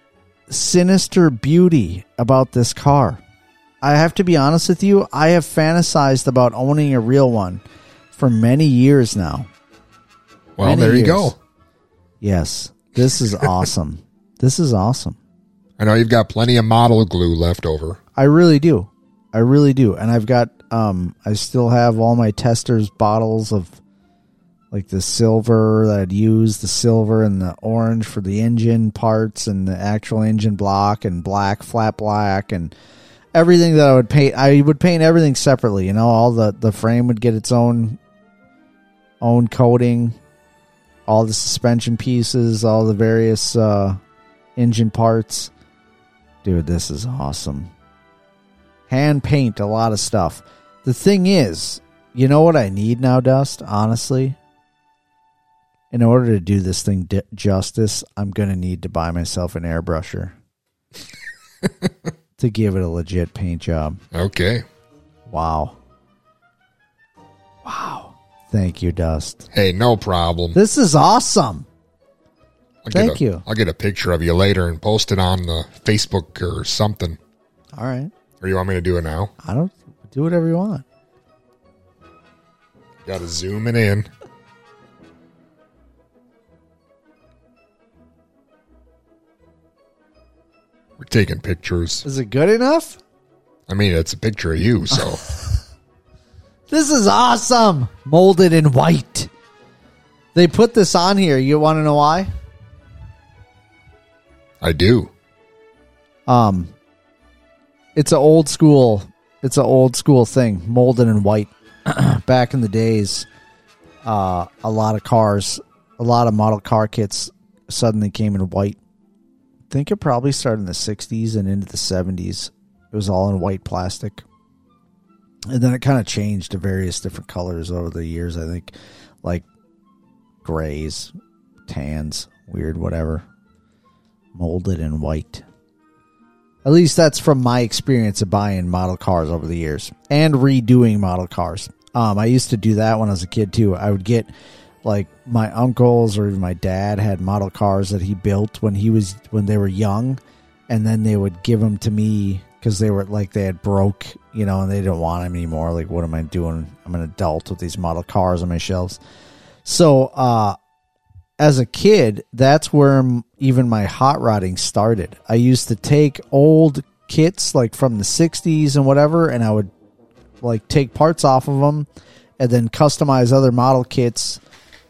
sinister beauty about this car. I have to be honest with you, I have fantasized about owning a real one for many years now. Well, Many there you years. go. Yes. This is awesome. this is awesome. I know you've got plenty of model glue left over. I really do. I really do. And I've got um I still have all my Testors bottles of like the silver that I'd used, the silver and the orange for the engine parts and the actual engine block and black, flat black and everything that I would paint I would paint everything separately, you know, all the the frame would get its own own coating, all the suspension pieces, all the various uh engine parts. Dude, this is awesome. Hand paint a lot of stuff. The thing is, you know what I need now, Dust? Honestly, in order to do this thing di- justice, I'm going to need to buy myself an airbrusher to give it a legit paint job. Okay. Wow. Wow. Thank you, Dust. Hey, no problem. This is awesome. I'll Thank a, you. I'll get a picture of you later and post it on the Facebook or something. All right. Or you want me to do it now? I don't do whatever you want. Got to zoom it in. We're taking pictures. Is it good enough? I mean, it's a picture of you, so This is awesome. Molded in white. They put this on here. You want to know why? I do. Um, it's an old school. It's an old school thing, molded in white. Back in the days, uh, a lot of cars, a lot of model car kits suddenly came in white. I think it probably started in the '60s and into the '70s. It was all in white plastic, and then it kind of changed to various different colors over the years. I think, like grays, tans, weird, whatever. Molded in white. At least that's from my experience of buying model cars over the years and redoing model cars. Um, I used to do that when I was a kid too. I would get like my uncles or even my dad had model cars that he built when he was when they were young, and then they would give them to me because they were like they had broke, you know, and they didn't want them anymore. Like, what am I doing? I'm an adult with these model cars on my shelves. So, uh, as a kid, that's where even my hot rodding started. I used to take old kits like from the 60s and whatever, and I would like take parts off of them and then customize other model kits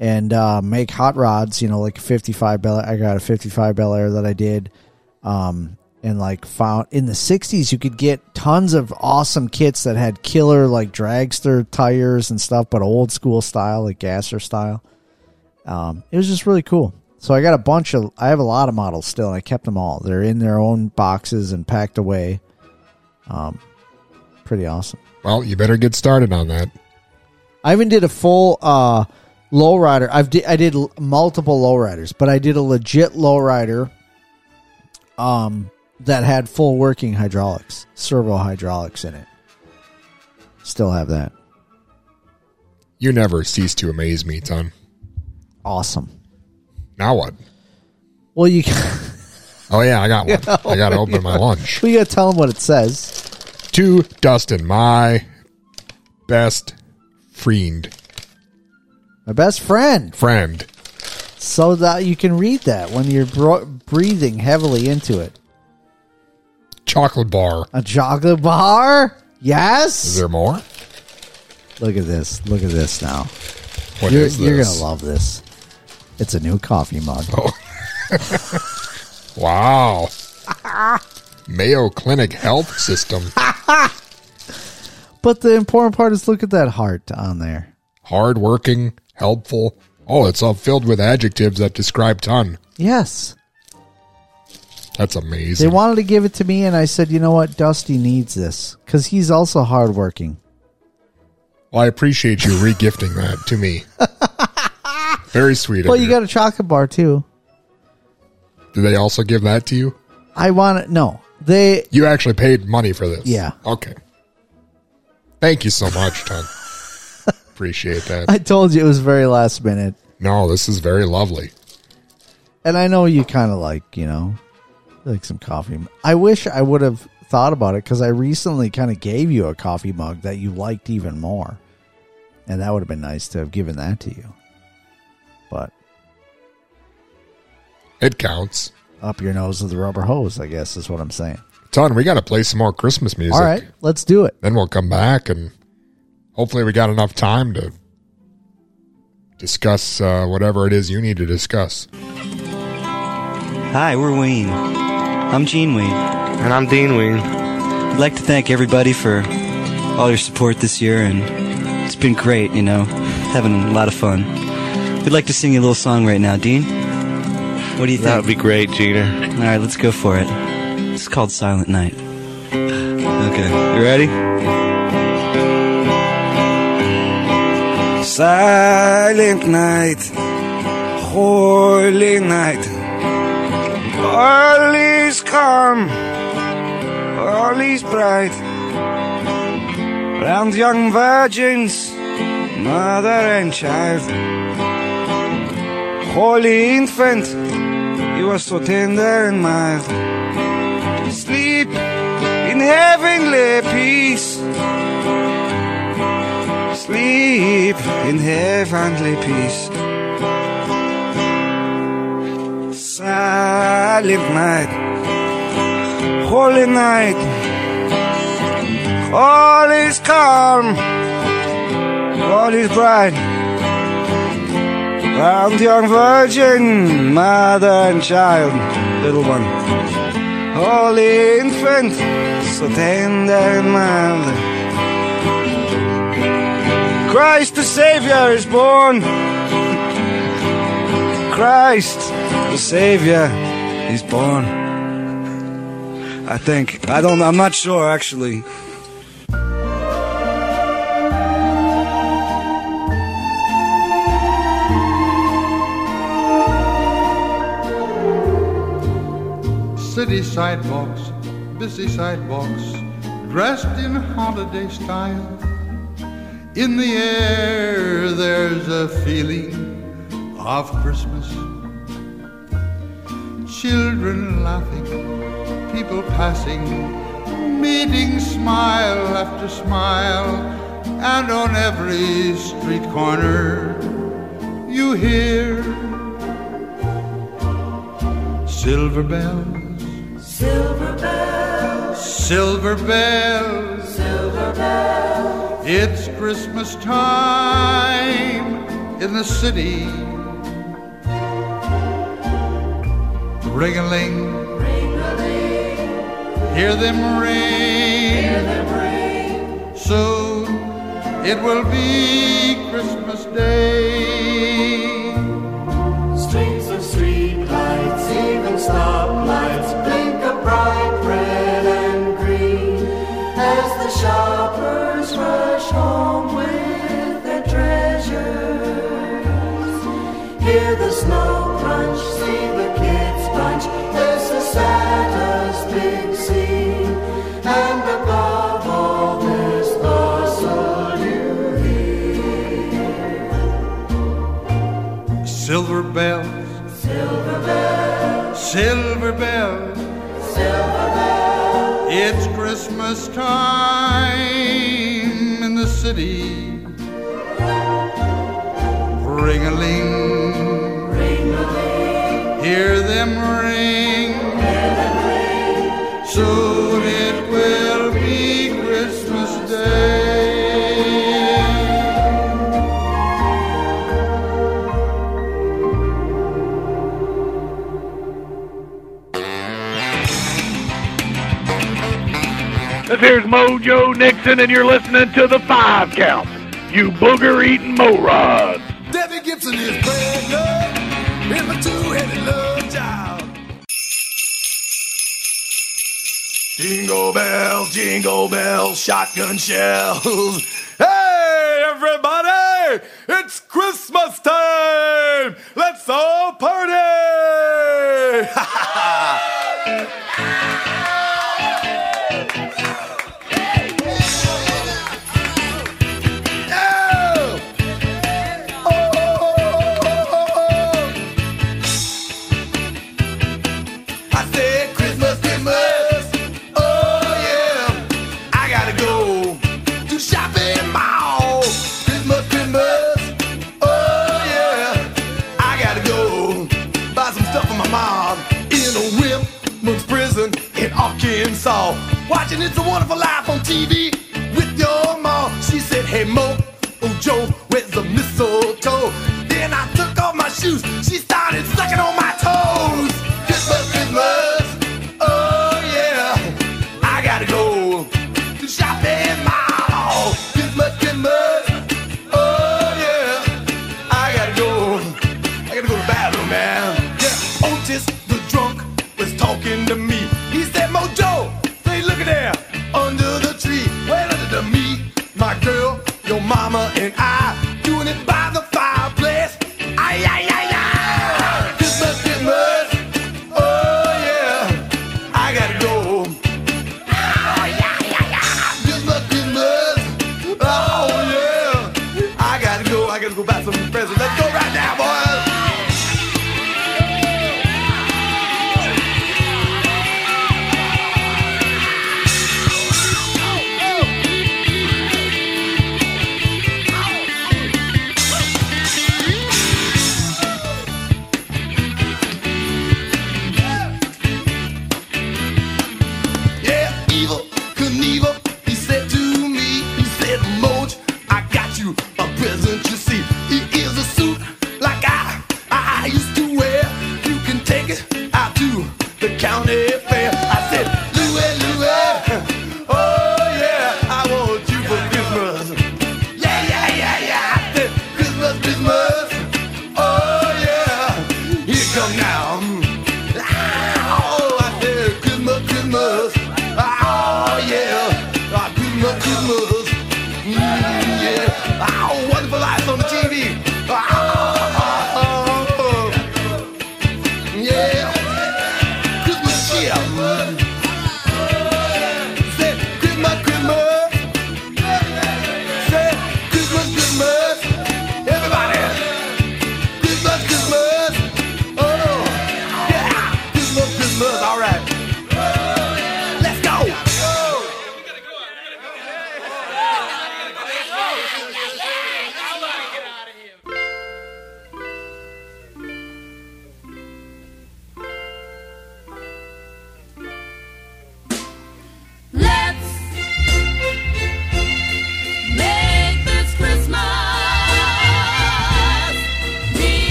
and uh, make hot rods, you know, like a 55 Bel I got a 55 Bel Air that I did. Um, and like found in the 60s, you could get tons of awesome kits that had killer like dragster tires and stuff, but old school style, like gasser style. Um, it was just really cool. So I got a bunch of, I have a lot of models still. and I kept them all. They're in their own boxes and packed away. Um, pretty awesome. Well, you better get started on that. I even did a full uh, lowrider. I've di- I did multiple lowriders, but I did a legit lowrider um, that had full working hydraulics, servo hydraulics in it. Still have that. You never cease to amaze me, Ton. Awesome. Now what? Well, you Oh yeah, I got one. I got to open my lunch. we got to tell them what it says. To Dustin, my best friend. My best friend. Friend. So that you can read that when you're bro- breathing heavily into it. Chocolate bar. A chocolate bar? Yes. Is there more? Look at this. Look at this now. What you're, You're gonna love this. It's a new coffee mug. Oh. Wow. Mayo Clinic Health System. But the important part is look at that heart on there. Hardworking, helpful. Oh, it's all filled with adjectives that describe Ton. Yes. That's amazing. They wanted to give it to me, and I said, you know what? Dusty needs this because he's also hardworking. well, I appreciate you regifting that to me. Very sweet Well, of you you. got a chocolate bar too. Do they also give that to you? I want it. No, they. You actually paid money for this. Yeah. Okay. Thank you so much, Ton. Appreciate that. I told you it was very last minute, No, this is very lovely. and I know you kind of like you know, like some coffee. I wish I would have thought about it because I recently kind of gave you a coffee mug that you liked even more, and that would have been nice to have given that to you. But It counts. up your nose with the rubber hose, I guess is what I'm saying. Ton, we got to play some more Christmas music. All right, let's do it. Then we'll come back and hopefully we got enough time to discuss uh, whatever it is you need to discuss. Hi, we're Wayne. I'm Gene Wayne. And I'm Dean Wayne. I'd like to thank everybody for all your support this year, and it's been great, you know, having a lot of fun. We'd like to sing you a little song right now, Dean. What do you think? That would be great, Gina. All right, let's go for it. It's called Silent Night. Okay, you ready? Silent night, holy night. All is calm, all is bright. Round young virgins, mother and child. Holy infant, you are so tender and mild. Sleep in heavenly peace. Sleep in heavenly peace. Silent night, holy night. All is calm, all is bright. Round young virgin, mother and child, little one. Holy infant, so tender and mild. Christ the Savior is born. Christ the Savior is born. I think. I don't I'm not sure actually. City sidewalks, busy sidewalks, dressed in holiday style. In the air, there's a feeling of Christmas. Children laughing, people passing, meeting smile after smile, and on every street corner you hear silver bells, silver bells, silver bells, silver bells. It's Christmas time in the city. ring a ling. Hear them ring. Hear them ring. Soon it will be Christmas Day. Silver bell, silver bell, it's Christmas time in the city. Ring a ling, ring hear them ring, hear them ring. Soon it will be Christmas Day. There's Mojo Nixon, and you're listening to the Five Count. You booger eating morons. Debbie Gibson is pregnant in my two-headed love child. Jingle bells, jingle bells, shotgun shells. Hey, everybody! It's Christmas time! Let's all party!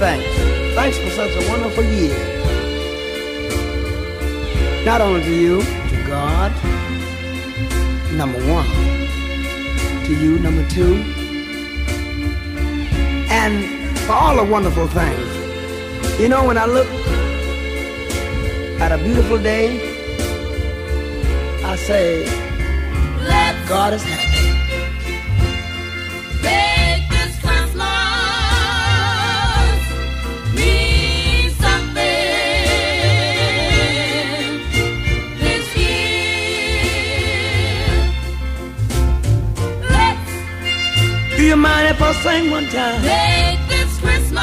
thanks. Thanks for such a wonderful year. Not only to you, to God, number one. To you, number two. And for all the wonderful things. You know, when I look at a beautiful day, I say, God is happy. You mind if I sing one time? make this Christmas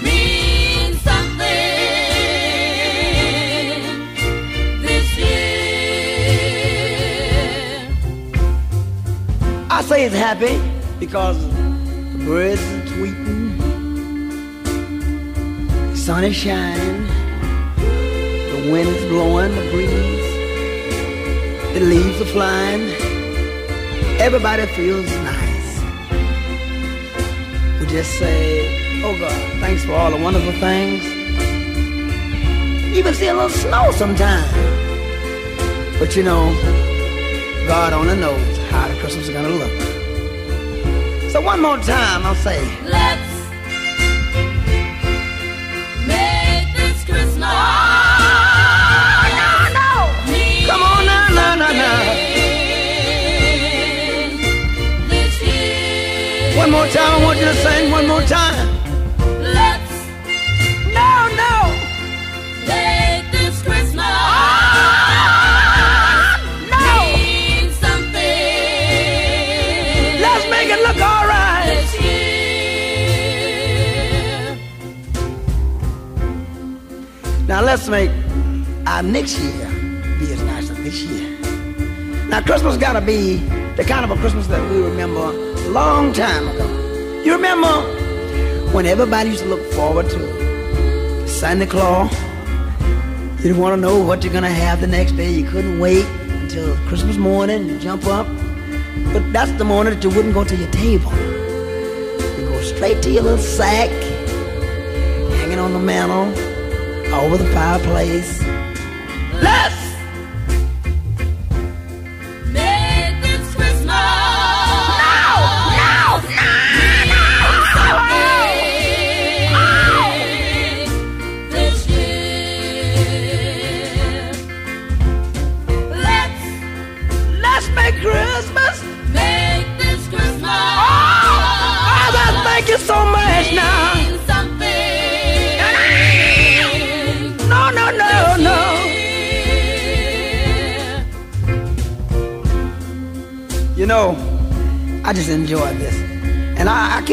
mean something this year. I say it's happy because the birds are tweeting, the sun is shining, the wind is blowing, the breeze, the leaves are flying. Everybody feels nice. We just say, oh God, thanks for all the wonderful things. Even see a little snow sometimes. But you know, God only knows how the Christmas is gonna look. So one more time, I'll say, one more time, I want you to sing one more time. Let's No, no. make this Christmas. Ah, no. Mean something. Let's make it look all right. This year. Now let's make our next year be as nice as this year. Now Christmas gotta be the kind of a Christmas that we remember long time ago. You remember when everybody used to look forward to Santa Claus? You didn't want to know what you're gonna have the next day. You couldn't wait until Christmas morning and jump up. But that's the morning that you wouldn't go to your table. You go straight to your little sack, hanging on the mantle, over the fireplace.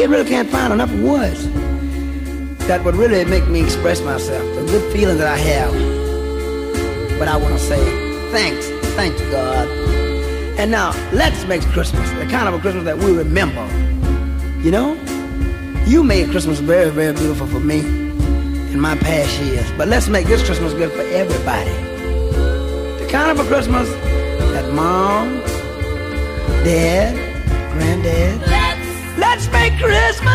I really can't find enough words that would really make me express myself, the good feeling that I have. But I want to say thanks, thank you, God. And now, let's make Christmas the kind of a Christmas that we remember. You know, you made Christmas very, very beautiful for me in my past years. But let's make this Christmas good for everybody. The kind of a Christmas that mom, dad, granddad, Let's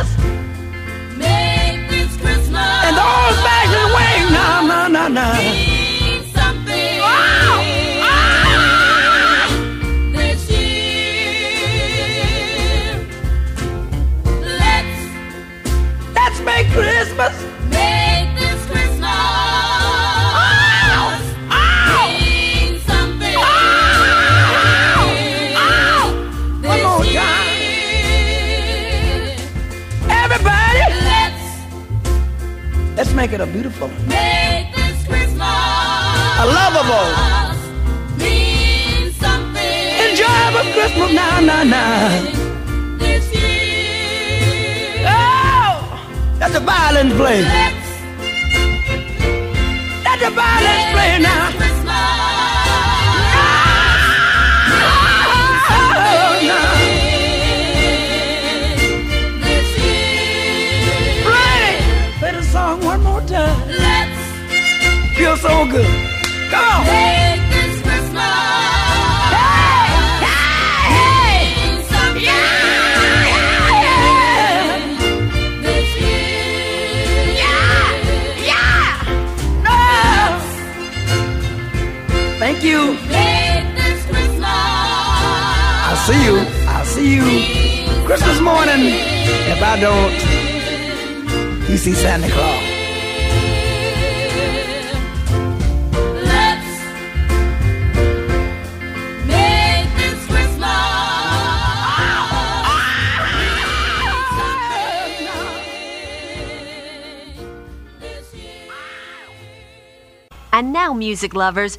music lovers.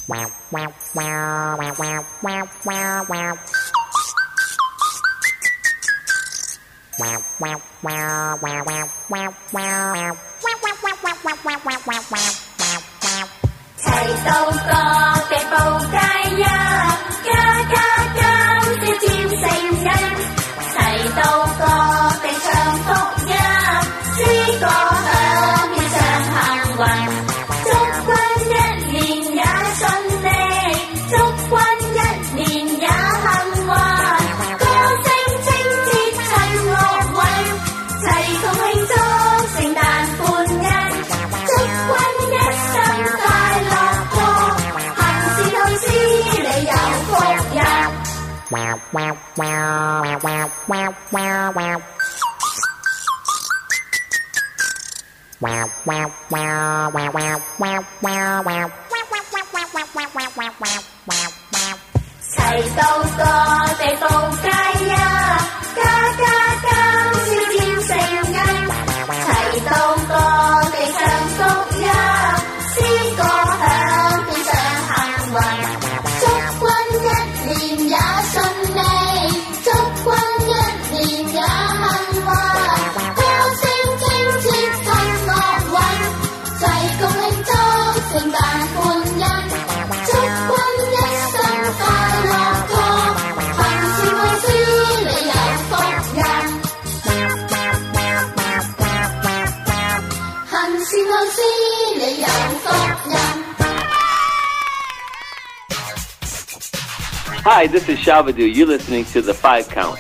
This. You're listening to The Five Count.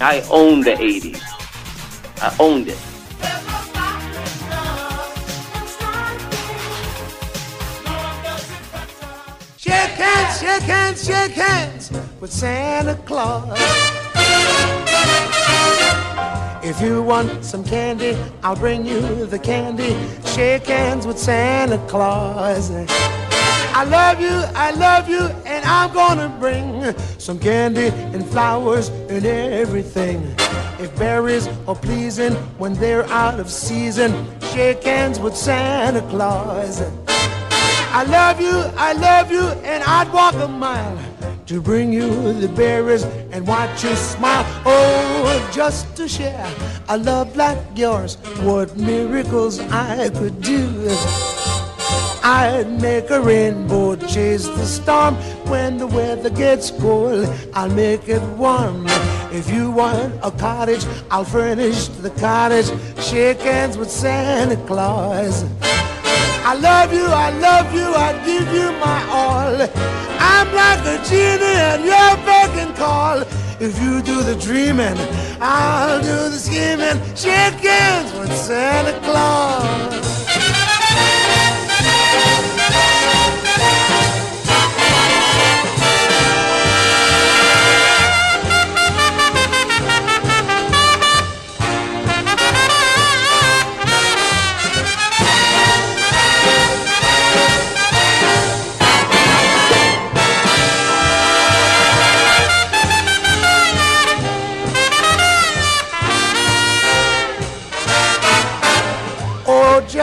I own the 80s. I owned it. Shake hands, shake hands, shake hands with Santa Claus. If you want some candy, I'll bring you the candy. Shake hands with Santa Claus. I love you, I love you, I'm gonna bring some candy and flowers and everything. If berries are pleasing when they're out of season, shake hands with Santa Claus. I love you, I love you, and I'd walk a mile to bring you the berries and watch you smile. Oh, just to share a love like yours, what miracles I could do. I'd make a rainbow chase the storm. When the weather gets cold, I'll make it warm. If you want a cottage, I'll furnish the cottage. Shake hands with Santa Claus. I love you, I love you, I give you my all. I'm like a genie and you're beck and call. If you do the dreaming, I'll do the scheming. Shake hands with Santa Claus.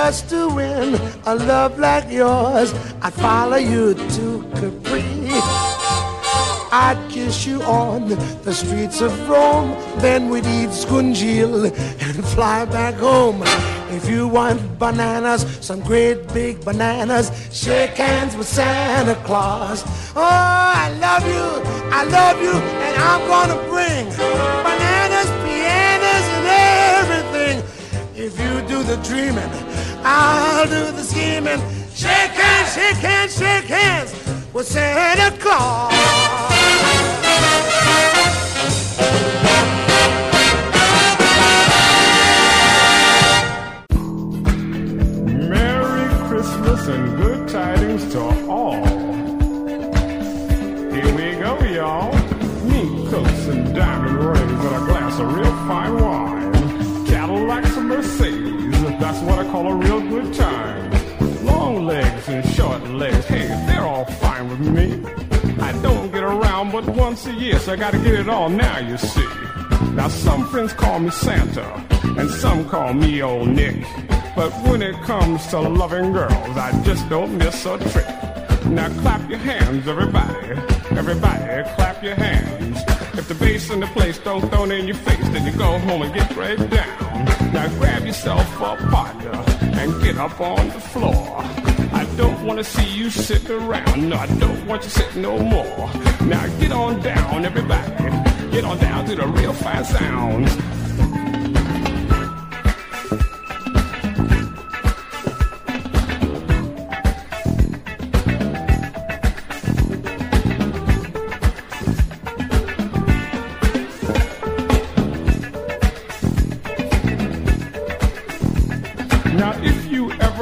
Just to win a love like yours, I'd follow you to Capri. I'd kiss you on the streets of Rome, then we'd eat scungil and fly back home. If you want bananas, some great big bananas, shake hands with Santa Claus. Oh, I love you, I love you, and I'm gonna bring bananas, pianos, and everything. If you do the dreaming, I'll do the scheming. Shake hands, shake hands, shake hands with Santa Claus. Merry Christmas and good tidings to all. Here we go, y'all. call a real good time. Long legs and short legs, hey, they're all fine with me. I don't get around but once a year, so I gotta get it all now, you see. Now some friends call me Santa, and some call me old Nick. But when it comes to loving girls, I just don't miss a trick. Now clap your hands, everybody. Everybody, clap your hands. If the bass in the place don't throw it in your face, then you go home and get right down. Now grab yourself a partner and get up on the floor. I don't want to see you sitting around. No, I don't want you sitting no more. Now get on down, everybody. Get on down to the real fine sounds.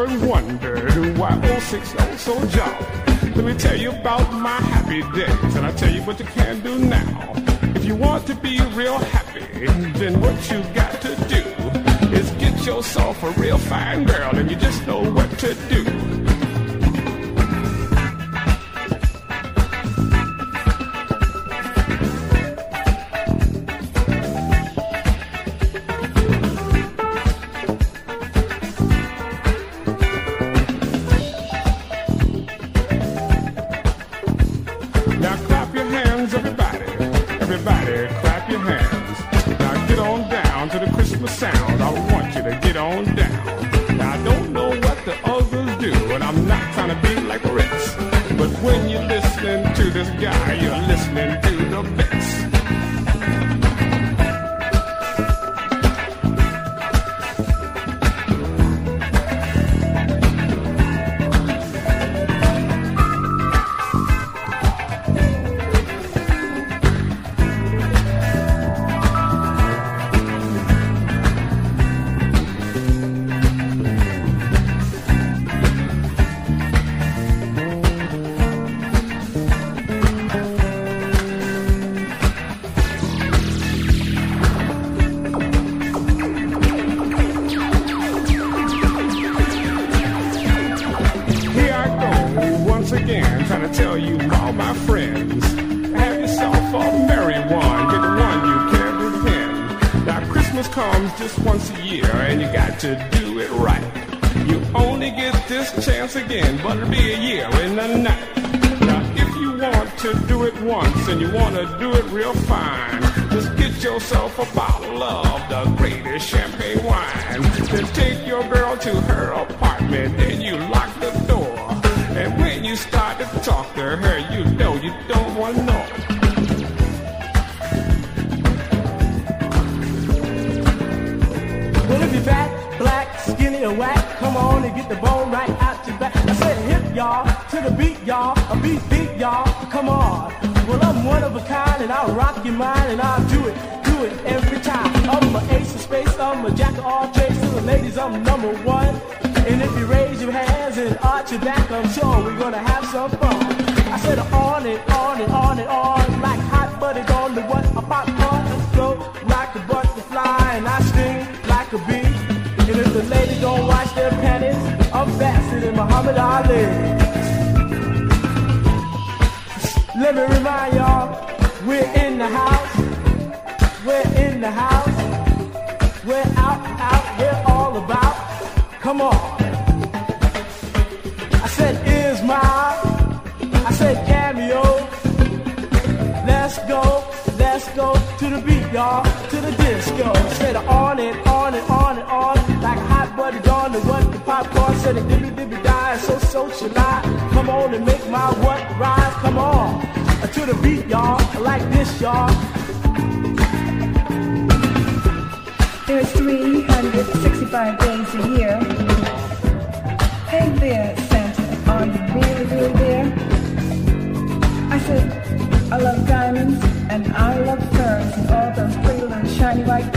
Ever wondered why 06 oh so jolly, let me tell you about my happy days, and I tell you what you can do now. If you want to be real happy, then what you got to do is get yourself a real fine girl, and you just know what to do.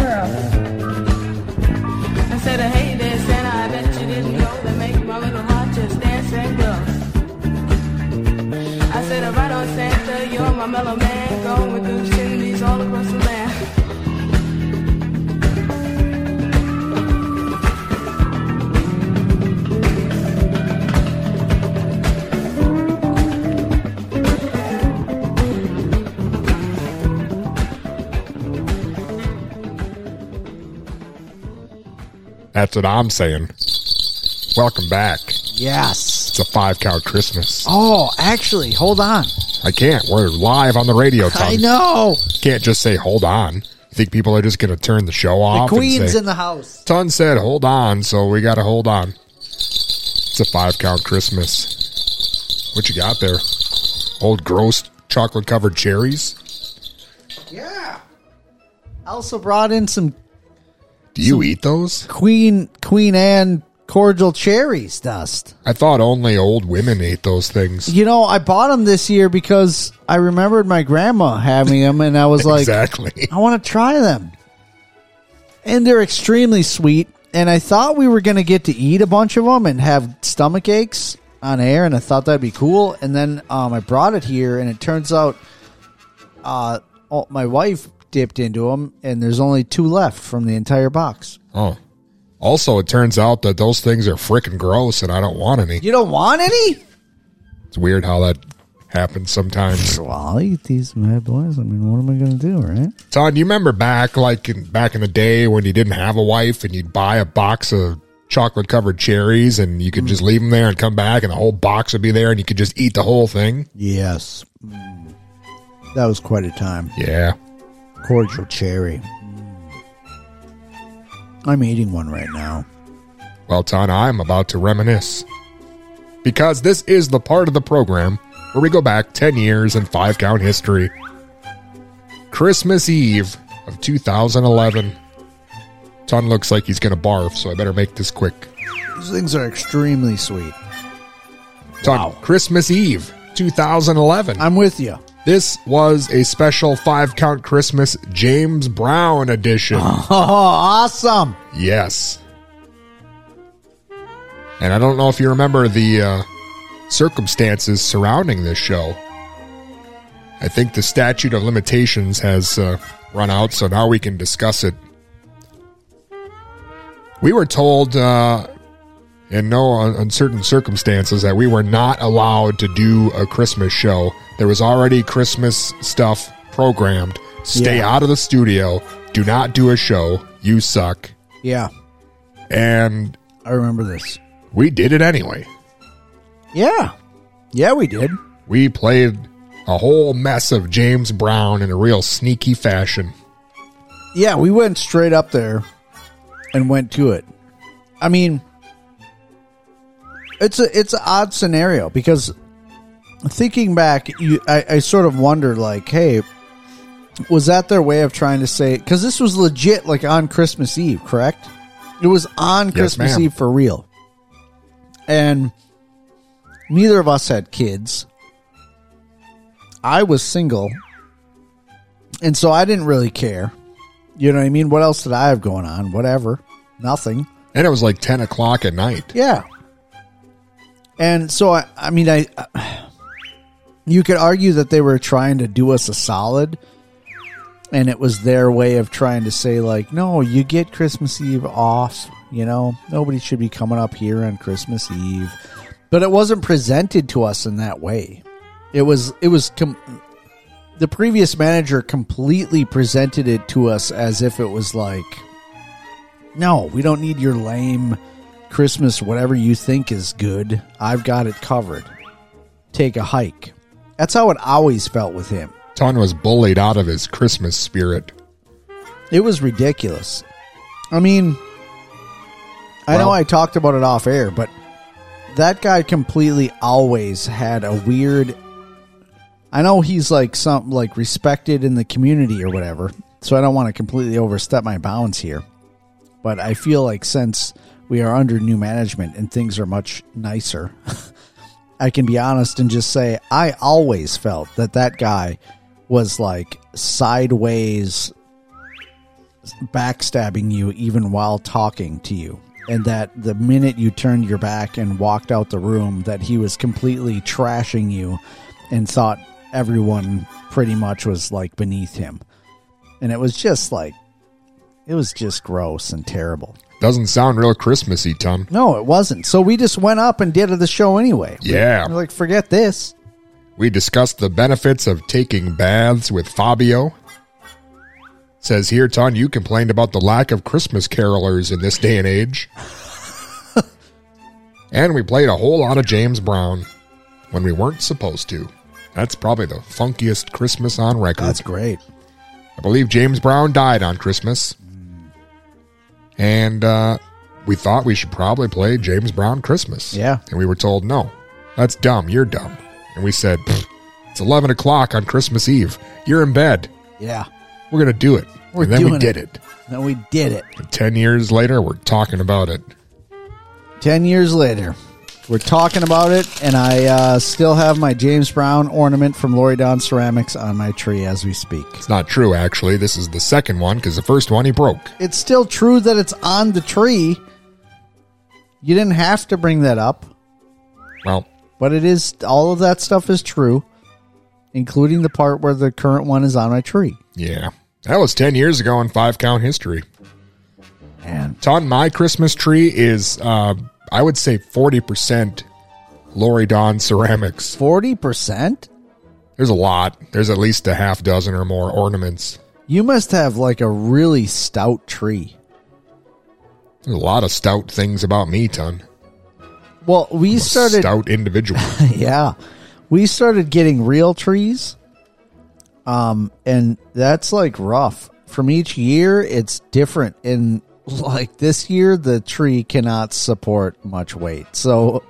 I said, hey there, Santa, I bet you didn't know that make my little heart just dance and go. I said, right on Santa, you're my mellow man, going through chimneys all across the land. That's what I'm saying. Welcome back. Yes. It's a five count Christmas. Oh, actually, hold on. I can't. We're live on the radio, Tom. I know. Can't just say hold on. You think people are just going to turn the show off? The queen's say, in the house. Ton said hold on, so we got to hold on. It's a five count Christmas. What you got there? Old gross chocolate covered cherries? Yeah. I also brought in some Do you eat those? Queen Queen Anne cordial cherries dust. I thought only old women ate those things. You know, I bought them this year because I remembered my grandma having them, and I was like, Exactly. I want to try them. And they're extremely sweet. And I thought we were going to get to eat a bunch of them and have stomach aches on air, and I thought that'd be cool. And then um, I brought it here, and it turns out uh, oh, my wife dipped into them, and there's only two left from the entire box. Oh. Also, it turns out that those things are freaking gross and I don't want any. You don't want any? It's weird how that happens sometimes. Well, I'll eat these bad boys. I mean, what am I going to do, right? Todd, you remember back like in, back in the day when you didn't have a wife and you'd buy a box of chocolate covered cherries and you could just leave them there and come back and the whole box would be there and you could just eat the whole thing? Yes. Mm. That was quite a time. Yeah. Cordial cherry. I'm eating one right now. Well, Ton, I'm about to reminisce. Because this is the part of the program where we go back 10 years in five count history. Christmas Eve of 2011. Ton looks like he's going to barf, so I better make this quick. These things are extremely sweet. Ton, Christmas Eve 2011. I'm with you. This was a special five count Christmas James Brown edition. Oh, awesome. Yes. And I don't know if you remember the uh, circumstances surrounding this show. I think the statute of limitations has uh, run out, so now we can discuss it. We were told uh, in no un- uncertain circumstances that we were not allowed to do a Christmas show. There was already Christmas stuff programmed. Stay Yeah. out of the studio. Do not do a show. You suck. Yeah, And I remember this. we did it anyway. Yeah. Yeah, we did. We played a whole mess of James Brown in a real sneaky fashion. Yeah, we went straight up there and went to it. I mean, it's a it's an odd scenario because thinking back, you I, I sort of wonder like, hey, was that their way of trying to say? Because this was legit, like on Christmas Eve, correct? It was on Yes, Christmas ma'am. Eve for real, and neither of us had kids. I was single, and so I didn't really care. You know what I mean? What else did I have going on? Whatever. Nothing. And it was like 10 o'clock at night. Yeah. And so I I mean I you could argue that they were trying to do us a solid and it was their way of trying to say like no, you get Christmas Eve off, you know. Nobody should be coming up here on Christmas Eve. But it wasn't presented to us in that way. It was it was com- the previous manager completely presented it to us as if it was like no, we don't need your lame Christmas, whatever you think is good. I've got it covered. Take a hike. That's how it always felt with him. Ton was bullied out of his Christmas spirit. It was ridiculous. I mean, I know I talked about it off air, but that guy completely always had a weird. I know he's like some like respected in the community or whatever, so I don't want to completely overstep my bounds here. But I feel like since we are under new management and things are much nicer, I can be honest and just say I always felt that that guy was like sideways backstabbing you even while talking to you. And that the minute you turned your back and walked out the room that he was completely trashing you and thought everyone pretty much was like beneath him. And it was just like it was just gross and terrible Doesn't sound real Christmassy, Tom. no it wasn't so we just went up and did the show anyway Yeah. we're like forget this We discussed the benefits of taking baths with Fabio. Says here, Ton, you complained about the lack of Christmas carolers in this day and age. and we played a whole lot of James Brown when we weren't supposed to. That's probably the funkiest Christmas on record. That's great. I believe James Brown died on Christmas. And uh, we thought we should probably play James Brown Christmas. Yeah. And we were told, no, that's dumb. You're dumb. And we said, it's 11 o'clock on Christmas Eve. You're in bed. Yeah. We're going to do it. We're and then we did it. Then we did it. And 10 years later, we're talking about it. 10 years later, we're talking about it, and I uh, still have my James Brown ornament from Lori Don Ceramics on my tree as we speak. It's not true, actually. This is the second one because the first one he broke. It's still true that it's on the tree. You didn't have to bring that up, Well, but it is all of that stuff is true, including the part where the current one is on my tree. yeah. That was 10 years ago in five count history. Man. Ton, my Christmas tree is, uh, I would say 40% Lori Don ceramics. 40%? There's a lot. There's at least a half dozen or more ornaments. You must have like a really stout tree. There's a lot of stout things about me, Ton. Well, we I'm started stout individual. yeah. We started getting real trees. Um and that's like rough. From each year it's different and like this year the tree cannot support much weight. So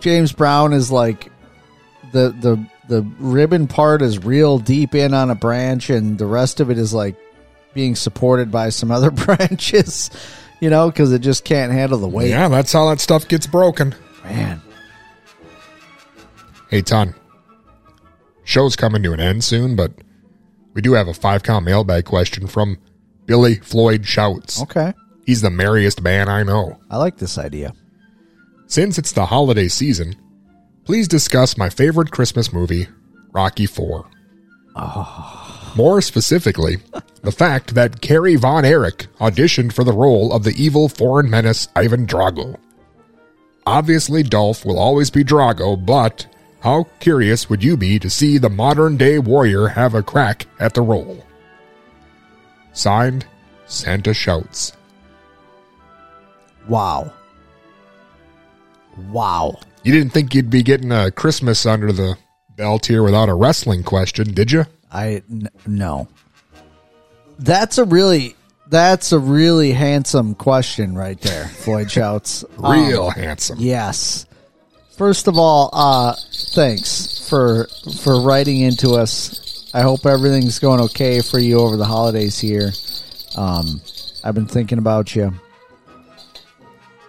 James Brown is like the the the ribbon part is real deep in on a branch and the rest of it is like being supported by some other branches, you know, cuz it just can't handle the weight. yeah, that's how that stuff gets broken. Man. Hey, Ton. Show's coming to an end soon, but we do have a five count mailbag question from Billy Floyd Shouts. Okay. He's the merriest man I know. I like this idea. Since it's the holiday season, please discuss my favorite Christmas movie, Rocky IV. Four. Ah. More specifically, the fact that Kerry Von Erich auditioned for the role of the evil foreign menace Ivan Drago. Obviously, Dolph will always be Drago, but how curious would you be to see the modern day warrior have a crack at the role? Signed, Santa Shouts. Wow. Wow. You didn't think you'd be getting a Christmas under the belt here without a wrestling question, did you? I n- no. That's a really that's a really handsome question right there. Floyd shouts. Real Um, handsome. Yes. First of all, uh thanks for for writing into us. I hope everything's going okay for you over the holidays here. Um I've been thinking about you.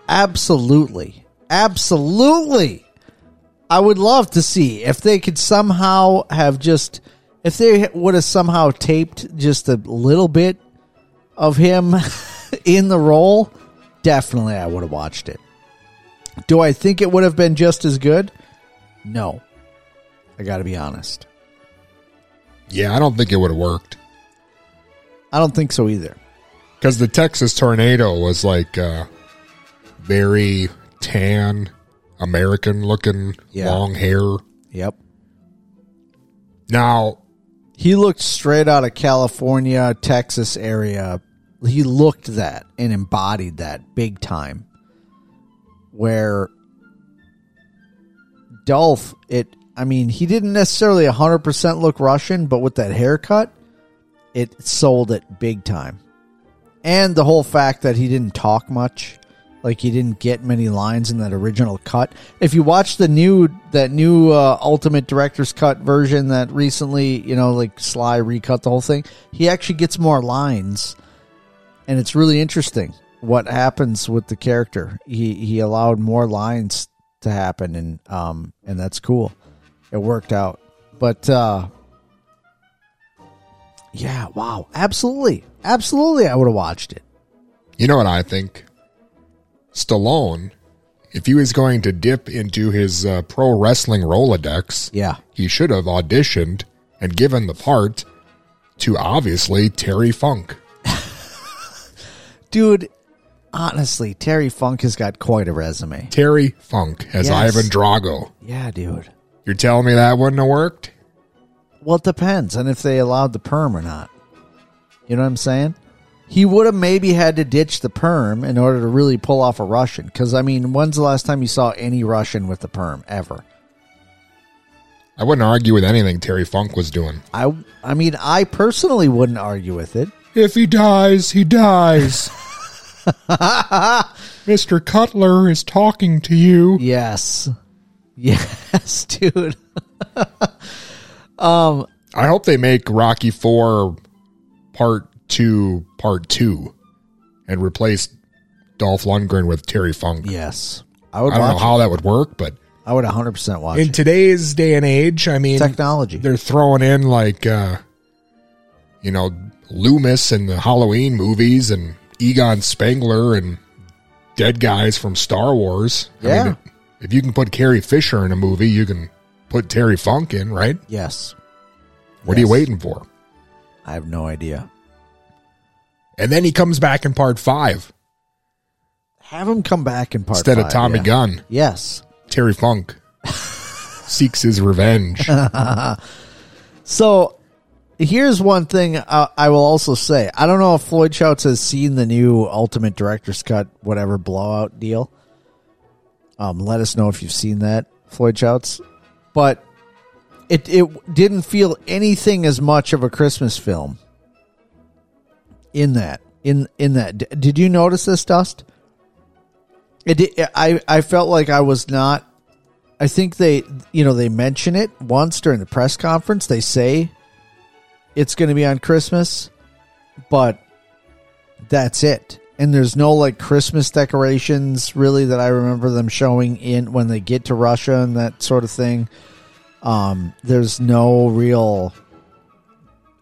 Absolutely. Absolutely. I would love to see if they could somehow have just if they would have somehow taped just a little bit of him in the role, definitely I would have watched it. Do I think it would have been just as good? No. I got to be honest. Yeah, I don't think it would have worked. I don't think so either. Because the Texas tornado was like uh, very tan, American looking, Yeah. long hair. Yep. Now, He looked straight out of California, Texas area. He looked that and embodied that big time. Where Dolph, it, I mean, he didn't necessarily 100% look Russian, but with that haircut, it sold it big time. And the whole fact that he didn't talk much, like he didn't get many lines in that original cut. If you watch the new that new uh, Ultimate Director's Cut version that recently, you know, like Sly recut the whole thing, he actually gets more lines, and it's really interesting what happens with the character. He he allowed more lines to happen, and um and that's cool. It worked out, but uh yeah, wow, absolutely, absolutely, I would have watched it. you know what I think? Stallone, if he was going to dip into his uh, pro wrestling Rolodex, Yeah. he should have auditioned and given the part to obviously Terry Funk. Dude, honestly, Terry Funk has got quite a resume. Terry Funk as Yes. Ivan Drago. Yeah, dude. You're telling me that wouldn't have worked? Well, it depends on if they allowed the perm or not. You know what I'm saying? He would have maybe had to ditch the perm in order to really pull off a Russian. Because I mean, when's the last time you saw any Russian with the perm ever? I wouldn't argue with anything Terry Funk was doing. I I mean, I personally wouldn't argue with it. If he dies, he dies. Mr. Cutler is talking to you. Yes. Yes, dude. um I hope they make Rocky 4 part 2 part 2 and replace Dolph Lundgren with Terry Funk. Yes. I would. I, don't know how that would work, but I would 100% watch in it. today's day and age, I mean Technology. They're throwing in like uh you know, Loomis and the Halloween movies and Egon Spengler and dead guys from Star Wars. I Yeah. mean, if you can put Carrie Fisher in a movie, you can put Terry Funk in, right? Yes. What are you waiting for? I have no idea. And then he comes back in part five Have him come back in part instead of Tommy yeah. Gunn. Yes. Terry Funk seeks his revenge. so here's one thing I, I will also say. I don't know if Floyd Shouts has seen the new Ultimate Director's Cut, whatever blowout deal. Um, let us know if you've seen that, Floyd Shouts. But it it didn't feel anything as much of a Christmas film in that. In in that, D- did you notice this, Dust? It, di- I I felt like I was not I think they, you know, they mention it once during the press conference. They say it's going to be on Christmas, but that's it. And there's no like Christmas decorations really that I remember them showing in when they get to Russia and that sort of thing. Um, there's no real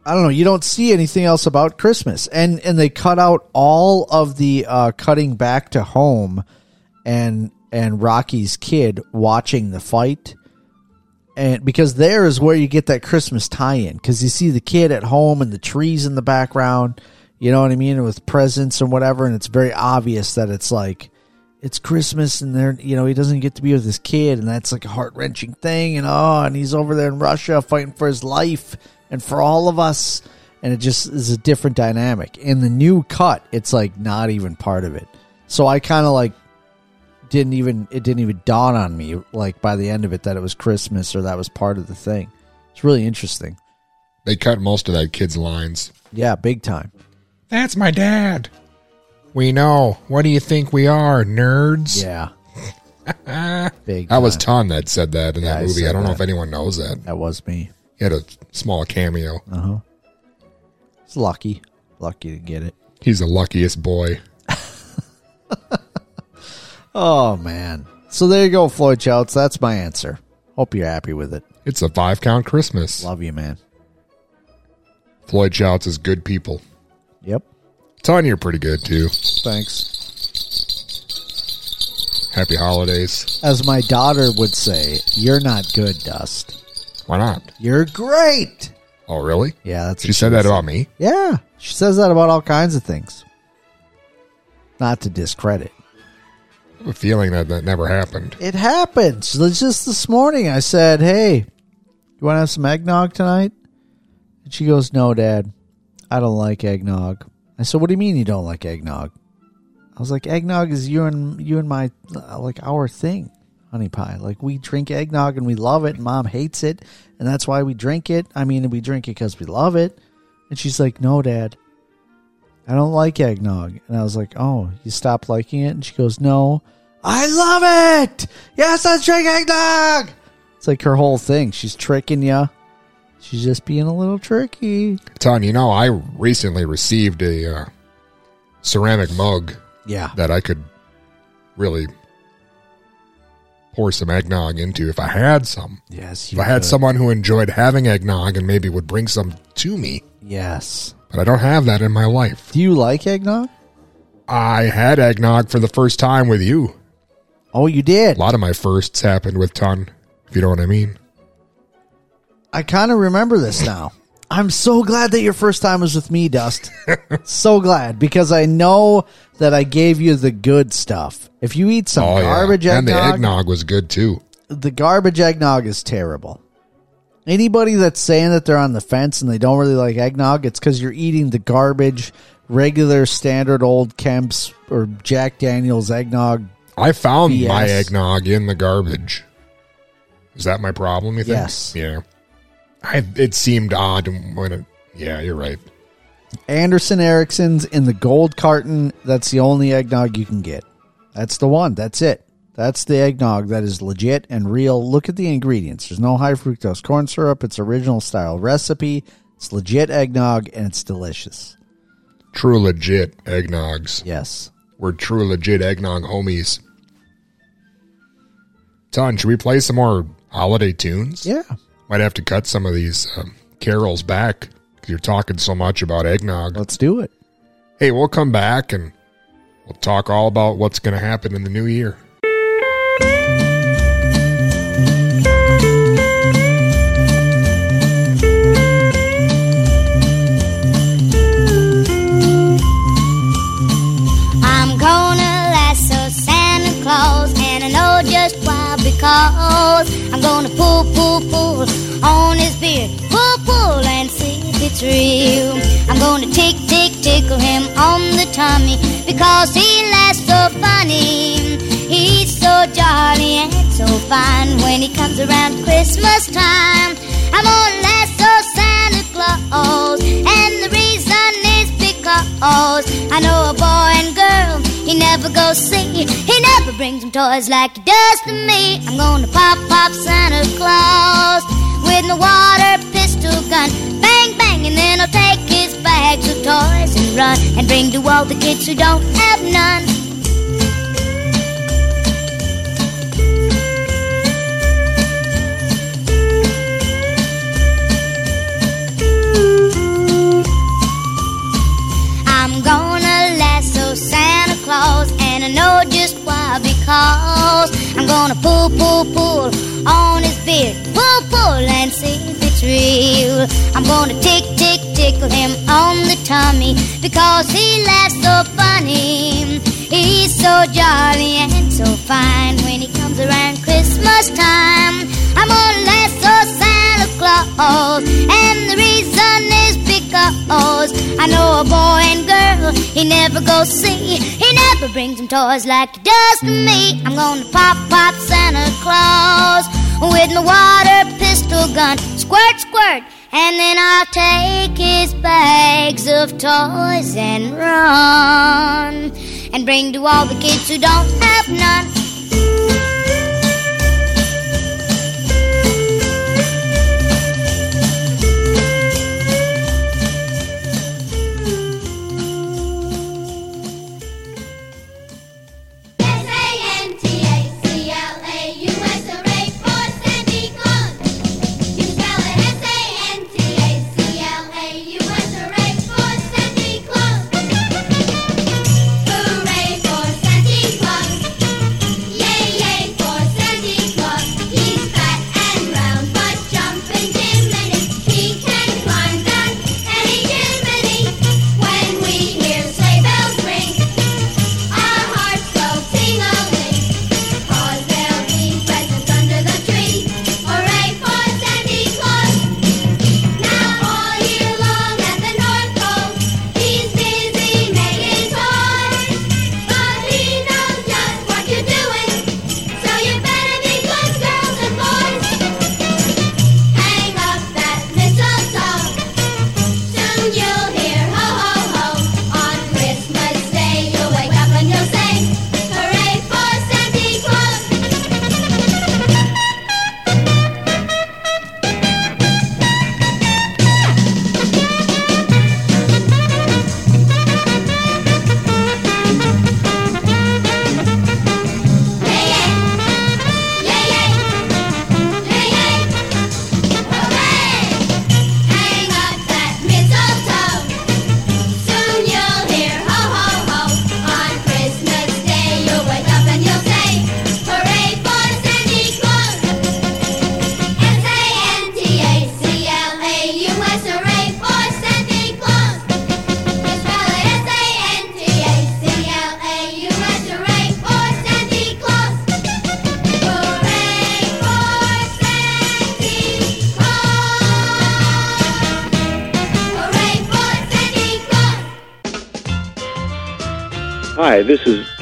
I don't know. You don't see anything else about Christmas, and and they cut out all of the uh, cutting back to home, and and Rocky's kid watching the fight, and because there is where you get that Christmas tie-in, because you see the kid at home and the trees in the background, you know what I mean, with presents and whatever, and it's very obvious that it's like it's Christmas, and there, you know, he doesn't get to be with his kid, and that's like a heart wrenching thing, and oh, and he's over there in Russia fighting for his life and for all of us, and it just is a different dynamic. In the new cut, it's like not even part of it. So I kind of like didn't even it didn't even dawn on me like by the end of it that it was Christmas or that was part of the thing. It's really interesting. they cut most of that kid's lines. Yeah, big time. That's my dad. We know. What do you think we are, nerds? Yeah. Big. That was time. Ton that said that in Yeah, that I movie. said I don't know that. if anyone knows that. That was me. He had a small cameo. Uh huh. It's lucky, lucky to get it. He's the luckiest boy. Oh man. So there you go, Floyd Shouts. That's my answer. Hope you're happy with it. It's a five count Christmas. Love you, man. Floyd Shouts is good people. Yep. Ton, you're pretty good too. Thanks. Happy holidays. As my daughter would say, you're not good, Dust. Why not? You're great. Oh, really? Yeah, that's She said that about me. Yeah, she says that about all kinds of things. Not to discredit. I have a feeling that that never happened. It happens. Just this morning, I said, "Hey, you want to have some eggnog tonight?" And she goes, "No, Dad, I don't like eggnog." I said, "What do you mean you don't like eggnog?" I was like, "Eggnog is you and you and my uh, like our thing, honey pie. Like we drink eggnog and we love it. And Mom hates it, and that's why we drink it. I mean, we drink it because we love it." And she's like, "No, Dad." I don't like eggnog. And I was like, Oh, you stopped liking it? And she goes, No, I love it. Yes, let's drink eggnog. It's like her whole thing. She's tricking you. She's just being a little tricky. Ton, you know, I recently received a uh, ceramic mug. Yeah. That I could really pour some eggnog into if I had some. Yes, If I had could. someone who enjoyed having eggnog and maybe would bring some to me. Yes. But I don't have that in my life. Do you like eggnog? I had eggnog for the first time with you. Oh, you did? A lot of my firsts happened with Ton, if you know what I mean. I kind of remember this now. I'm so glad that your first time was with me, Dust. so glad because I know that I gave you the good stuff. If you eat some oh, garbage yeah. eggnog, And the eggnog was good too. the garbage eggnog is terrible. Anybody that's saying that they're on the fence and they don't really like eggnog, it's because you're eating the garbage, regular, standard old Kemp's or Jack Daniels eggnog. I found my eggnog in the garbage. Is that my problem? You think? Yes. Yeah. I. It seemed odd when it. Yeah, you're right. Anderson Erickson's in the gold carton. That's the only eggnog you can get. That's the one. That's it. That's the eggnog that is legit and real. Look at the ingredients. There's no high fructose corn syrup. It's original style recipe. It's legit eggnog and it's delicious. True legit eggnogs. Yes. We're true legit eggnog homies. Ton, should we play some more holiday tunes? Yeah. Might have to cut some of these um, carols back because you're talking so much about eggnog. Let's do it. Hey, we'll come back and we'll talk all about what's going to happen in the new year. Pull, pull, on his beard, pull, pull, and see if it's real. I'm gonna tick, tick, tickle him on the tummy because he laughs so funny. He's so jolly and so fine when he comes around Christmas time. I'm gonna lasso Santa Claus, and the reason is because I know a never goes see. He never brings them toys like he does to me. I'm gonna pop, pop Santa Claus with my water pistol gun. Bang, bang, and then I'll take his bags of toys and run and bring to all the kids who don't have none. Why because I'm gonna pull, pull, pull on his beard, pull, pull, and see if it's real. I'm gonna tick, tick, tickle him on the tummy because he laughs so funny. He's so jolly and so fine when he comes around Christmas time. I'm gonna lasso Santa Claus, and the reason is because I know a boy and girl he never goes see. He never brings him toys like he does to me. I'm gonna pop, pop Santa Claus with my water pistol gun, squirt, squirt. And then I'll take his bags of toys and run and bring to all the kids who don't have none.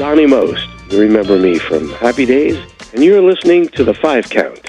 Donny Most. You remember me from Happy Days, and you're listening to the Five Count.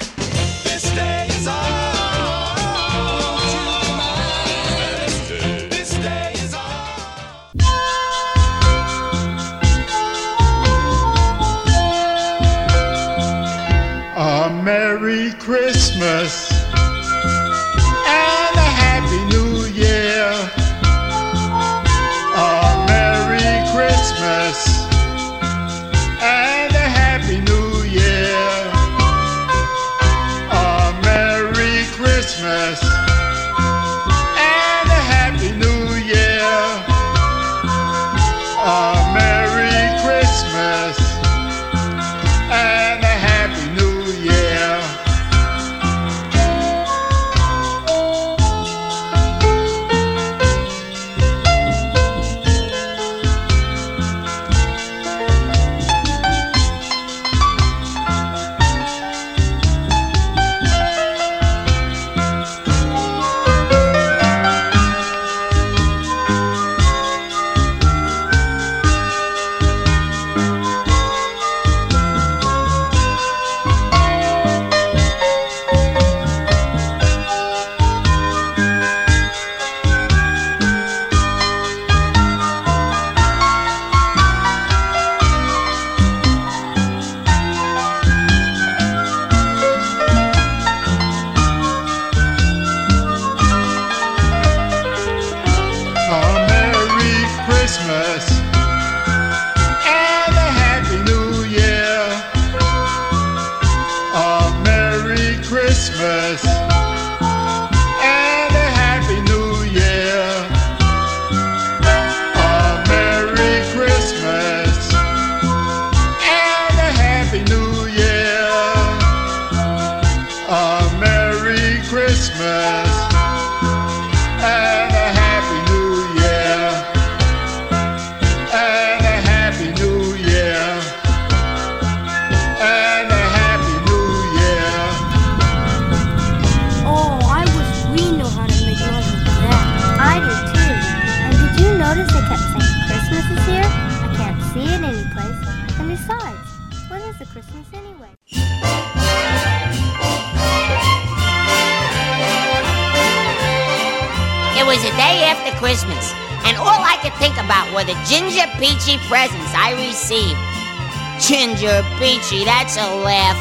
Ginger peachy, that's a laugh.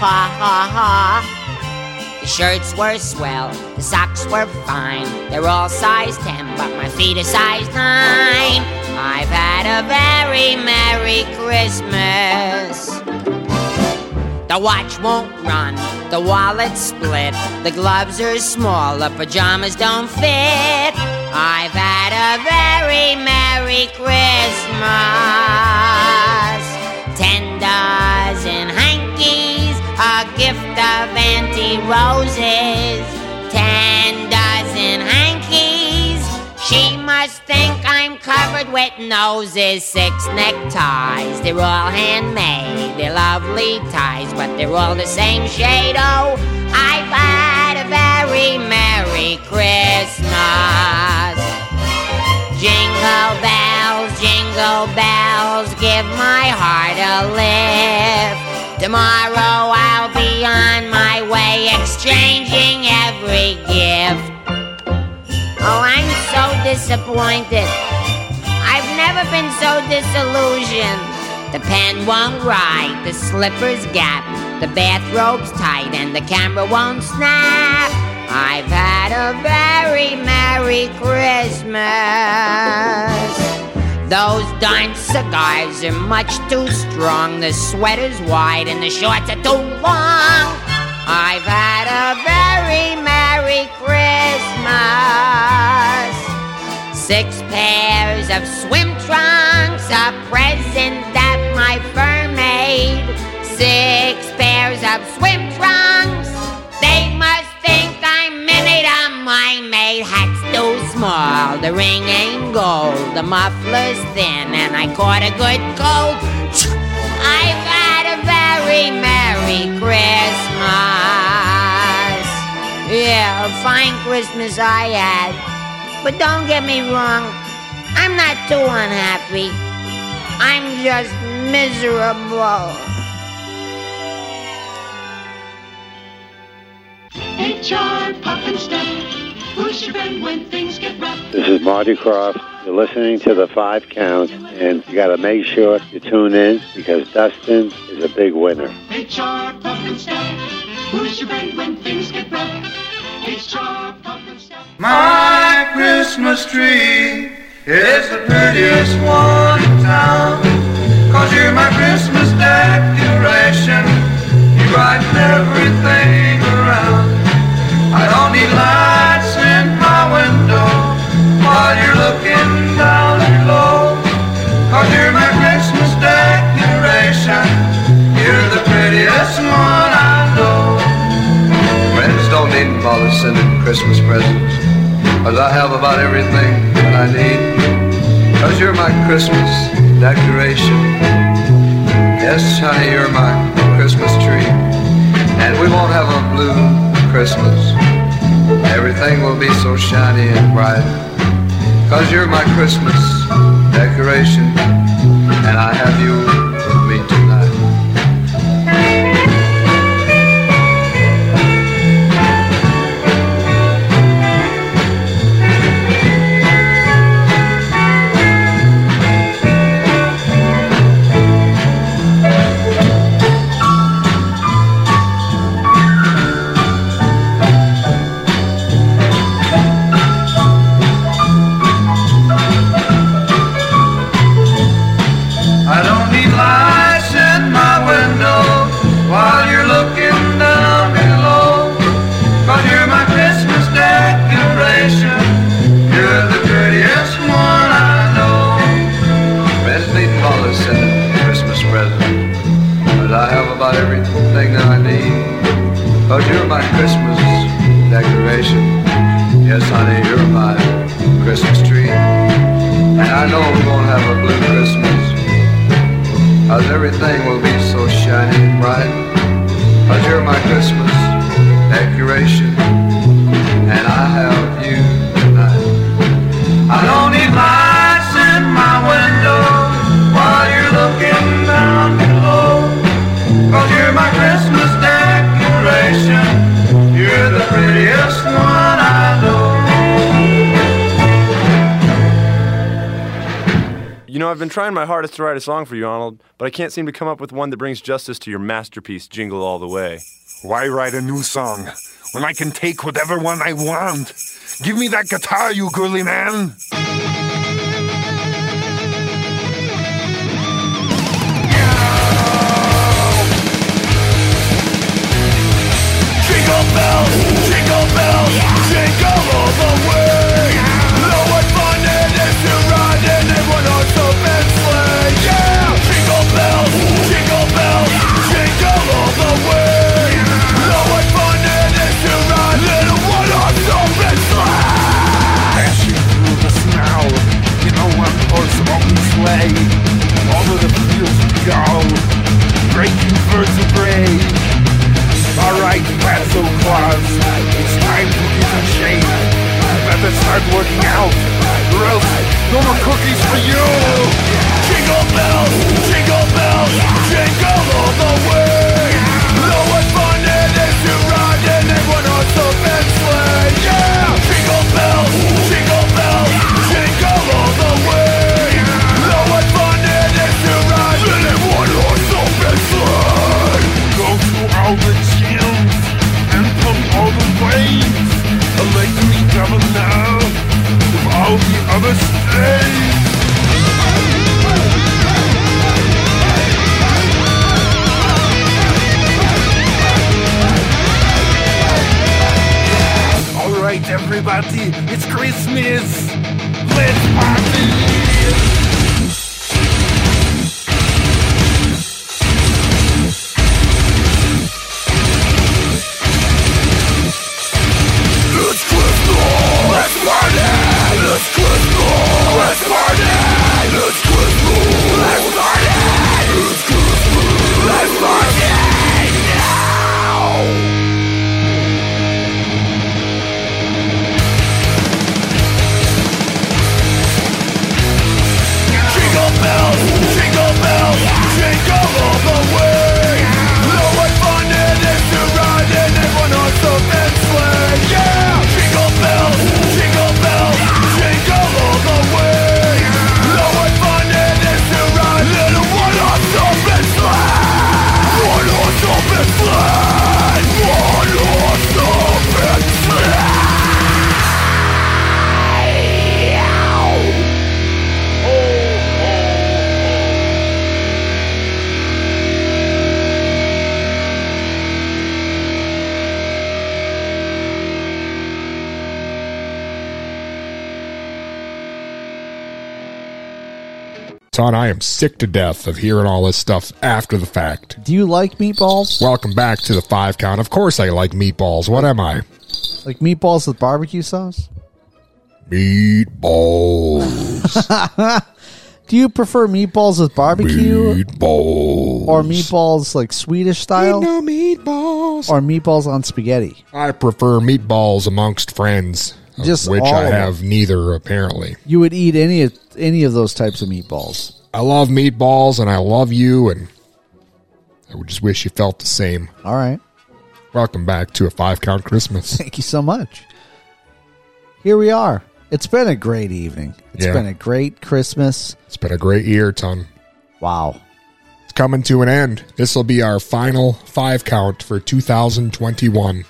Ha ha ha. The shirts were swell, the socks were fine. They're all size 10, but my feet are size 9. I've had a very Merry Christmas. The watch won't run, the wallet's split, the gloves are small, the pajamas don't fit. I've had a very Merry Christmas. A gift of Auntie Roses. Ten dozen hankies, she must think I'm covered with noses. Six neckties, they're all handmade. They're lovely ties, but they're all the same shade. Oh, I've had a very Merry Christmas. Jingle bells, jingle bells, give my heart a lift. Tomorrow I'll be on my way, exchanging every gift. Oh, I'm so disappointed. I've never been so disillusioned. The pen won't write, the slippers gap, the bathrobe's tight, and the camera won't snap. I've had a very Merry Christmas. Those darn cigars are much too strong. The sweater's wide and the shorts are too long. I've had a very Merry Christmas. Six pairs of swim trunks, a present that my firm made. Six pairs of swim trunks. They must think I'm on my maid. Hat's too small, the ring ain't gold, the muffler's thin, and I caught a good cold. I've had a very Merry Christmas. Yeah, a fine Christmas I had. But don't get me wrong, I'm not too unhappy. I'm just miserable. HR Pufnstuf. Who's your friend when things get rough? This is Marty Krofft. You're listening to the five count, and you got to make sure you tune in because Dustin is a big winner. HR Pufnstuf. Who's your friend when things get rough? HR Pop and Step. My Christmas tree is the prettiest one in town. Cause you're my Christmas decoration. You brighten everything around. I don't need lights in my window while you're looking down below. Cause you're my Christmas decoration. You're the prettiest one I know. Friends don't need to bother sending Christmas presents. Cause I have about everything that I need. Cause you're my Christmas decoration. Yes, honey, you're my Christmas tree. And we won't have a blue Christmas. Everything will be so shiny and bright. Cause you're my Christmas decoration. And I have you with me tonight. To write a song for you, Arnold, but I can't seem to come up with one that brings justice to your masterpiece, Jingle All the Way. Why write a new song when I can take whatever one I want? Give me that guitar, you girly man. Jingle bells, jingle bells, jingle all the way. Know what fun it is to ride working out, or else no more cookies for you. Jingle bells, all the other states. Everybody, it's Christmas. Let's party. Sick to death of hearing all this stuff after the fact. Do you like meatballs? Welcome back to the five count. Of course, I like meatballs. What am I? Like meatballs with barbecue sauce? Meatballs. Do you prefer meatballs with barbecue Meatballs. or meatballs like Swedish style? No meatballs. Or meatballs on spaghetti? I prefer meatballs amongst friends, Just which all I of have neither, apparently. You would eat any of any of those types of meatballs. I love meatballs and I love you, and I would just wish you felt the same. All right. Welcome back to a five count Christmas. Thank you so much. Here we are. It's been a great evening. It's Yeah. been a great Christmas. It's been a great year, Ton. Wow. It's coming to an end. This will be our final five count for 2021.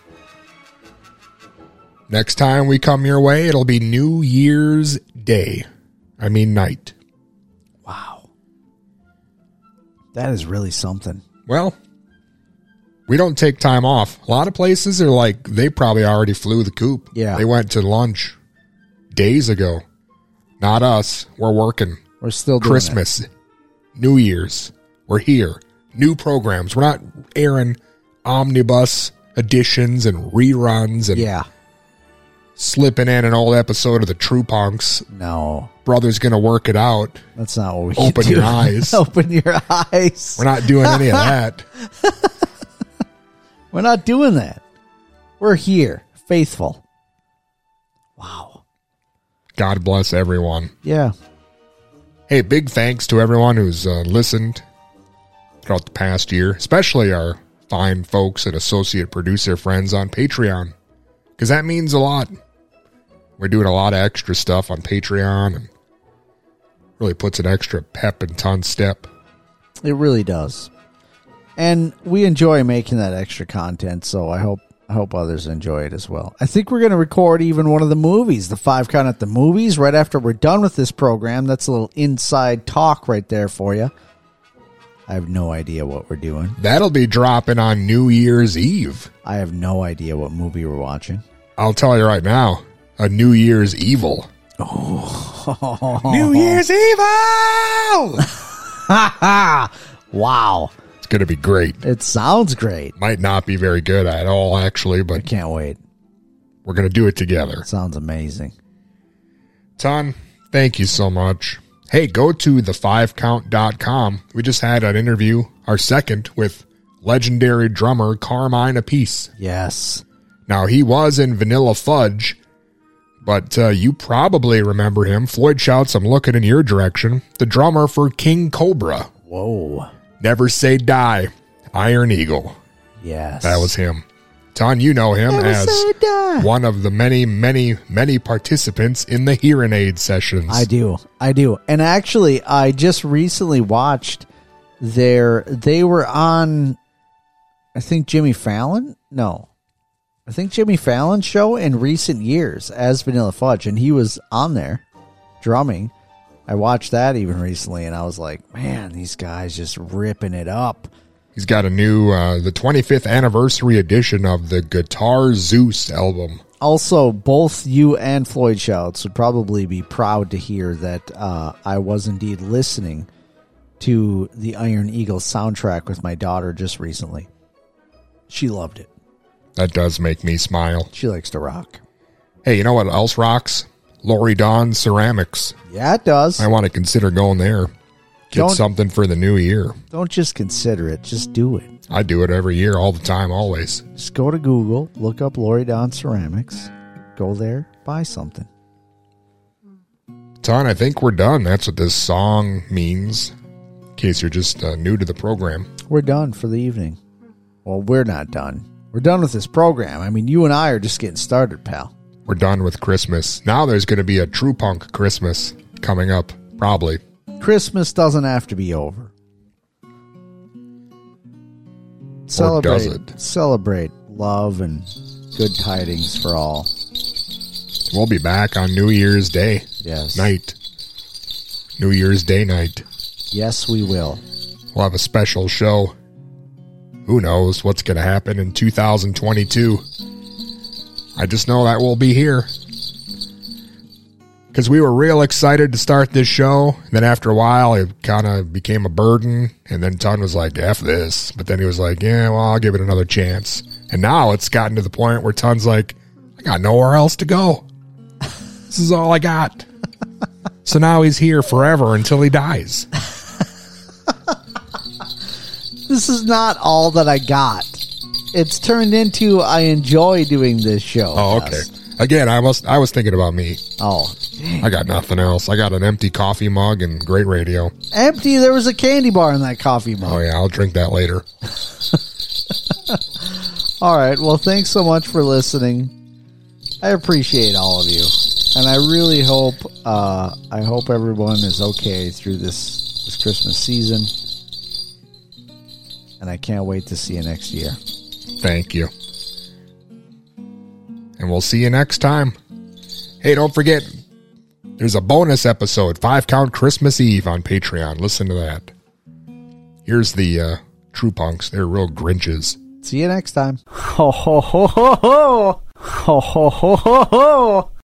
Next time we come your way, it'll be New Year's Day. I mean, night. That is really something. Well, we don't take time off. A lot of places are like, they probably already flew the coop. Yeah. They went to lunch days ago. Not us. We're working. We're still doing Christmas, New Year's. We're here. New programs. We're not airing omnibus editions and reruns and Yeah. Slipping in an old episode of the True Punks. No. Brother's gonna work it out. That's not what we Open do. your eyes. Open your eyes. We're not doing any of that. We're not doing that. We're here, faithful. Wow. God bless everyone. Yeah. Hey, big thanks to everyone who's uh, listened throughout the past year, especially our fine folks and associate producer friends on Patreon, because that means a lot. We're doing a lot of extra stuff on Patreon and really puts an extra pep and ton step. It really does. And we enjoy making that extra content, so I hope I hope others enjoy it as well. I think we're going to record even one of the movies, the five count at the movies, right after we're done with this program. That's a little inside talk right there for you. I have no idea what we're doing. That'll be dropping on New Year's Eve. I have no idea what movie we're watching. I'll tell you right now, a New Year's Evil. Oh. New Year's Evil! wow. It's going to be great. It sounds great. Might not be very good at all, actually, but I Can't wait. we're going to do it together. Sounds amazing. Ton, thank you so much. Hey, go to the5count.com. We just had an interview, our second, with legendary drummer Carmine Appice. Yes. Now, he was in Vanilla Fudge, but uh, you probably remember him. Floyd shouts, I'm looking in your direction. The drummer for King Cobra. Whoa. Never Say Die. Iron Eagle. Yes. That was him. Ton, you know him Never as Say Die. one of the many, many, many participants in the Hear 'n Aid sessions. I do. I do. And actually, I just recently watched their they were on I think Jimmy Fallon? No. I think Jimmy Fallon's show in recent years as Vanilla Fudge and he was on there drumming. I watched that even recently and I was like, man, these guys just ripping it up. He's got a new, uh, the 25th anniversary edition of the Guitar Zeus album. Also, both you and Floyd Shouts would probably be proud to hear that uh, I was indeed listening to the Iron Eagle soundtrack with my daughter just recently. She loved it. That does make me smile. She likes to rock. Hey, you know what else rocks? Lori Dawn Ceramics. Yeah, it does. I want to consider going there. Get Don't- something for the new year. Don't just consider it, just do it. I do it every year, all the time, always. Just go to Google, look up Lori Don Ceramics, go there, buy something. Ton, I think we're done. That's what this song means. In case you're just uh, new to the program. We're done for the evening. Well, we're not done. We're done with this program. I mean, you and I are just getting started, pal. We're done with Christmas. Now there's going to be a True Punk Christmas coming up, probably. Christmas doesn't have to be over. Celebrate, does it? celebrate love and good tidings for all. We'll be back on New Year's Day. Yes. Night. New Year's Day night. Yes, we will. We'll have a special show. Who knows what's going to happen in 2022? I just know that we'll be here. because we were real excited to start this show. Then after a while, it kind of became a burden. And then Ton was like, F this. But then he was like, yeah, well, I'll give it another chance. And now it's gotten to the point where Ton's like, I got nowhere else to go. This is all I got. so now he's here forever until he dies. This is not all that I got. It's turned into I enjoy doing this show. Oh, okay. Again, I was I was thinking about me. Oh, I got nothing else. I got an empty coffee mug and great radio. Empty. There was a candy bar in that coffee mug. Oh yeah, I'll drink that later. All right. Well, thanks so much for listening. I appreciate all of you, and I really hope uh, I hope everyone is okay through this this Christmas season and I can't wait to see you next year. Thank you. And we'll see you next time. Hey, don't forget, there's a bonus episode, Five Count Christmas Eve on Patreon. Listen to that. Here's the uh, True Punks. They're real Grinches. See you next time. Ho, ho, ho, ho, ho. Ho, ho, ho, ho, ho.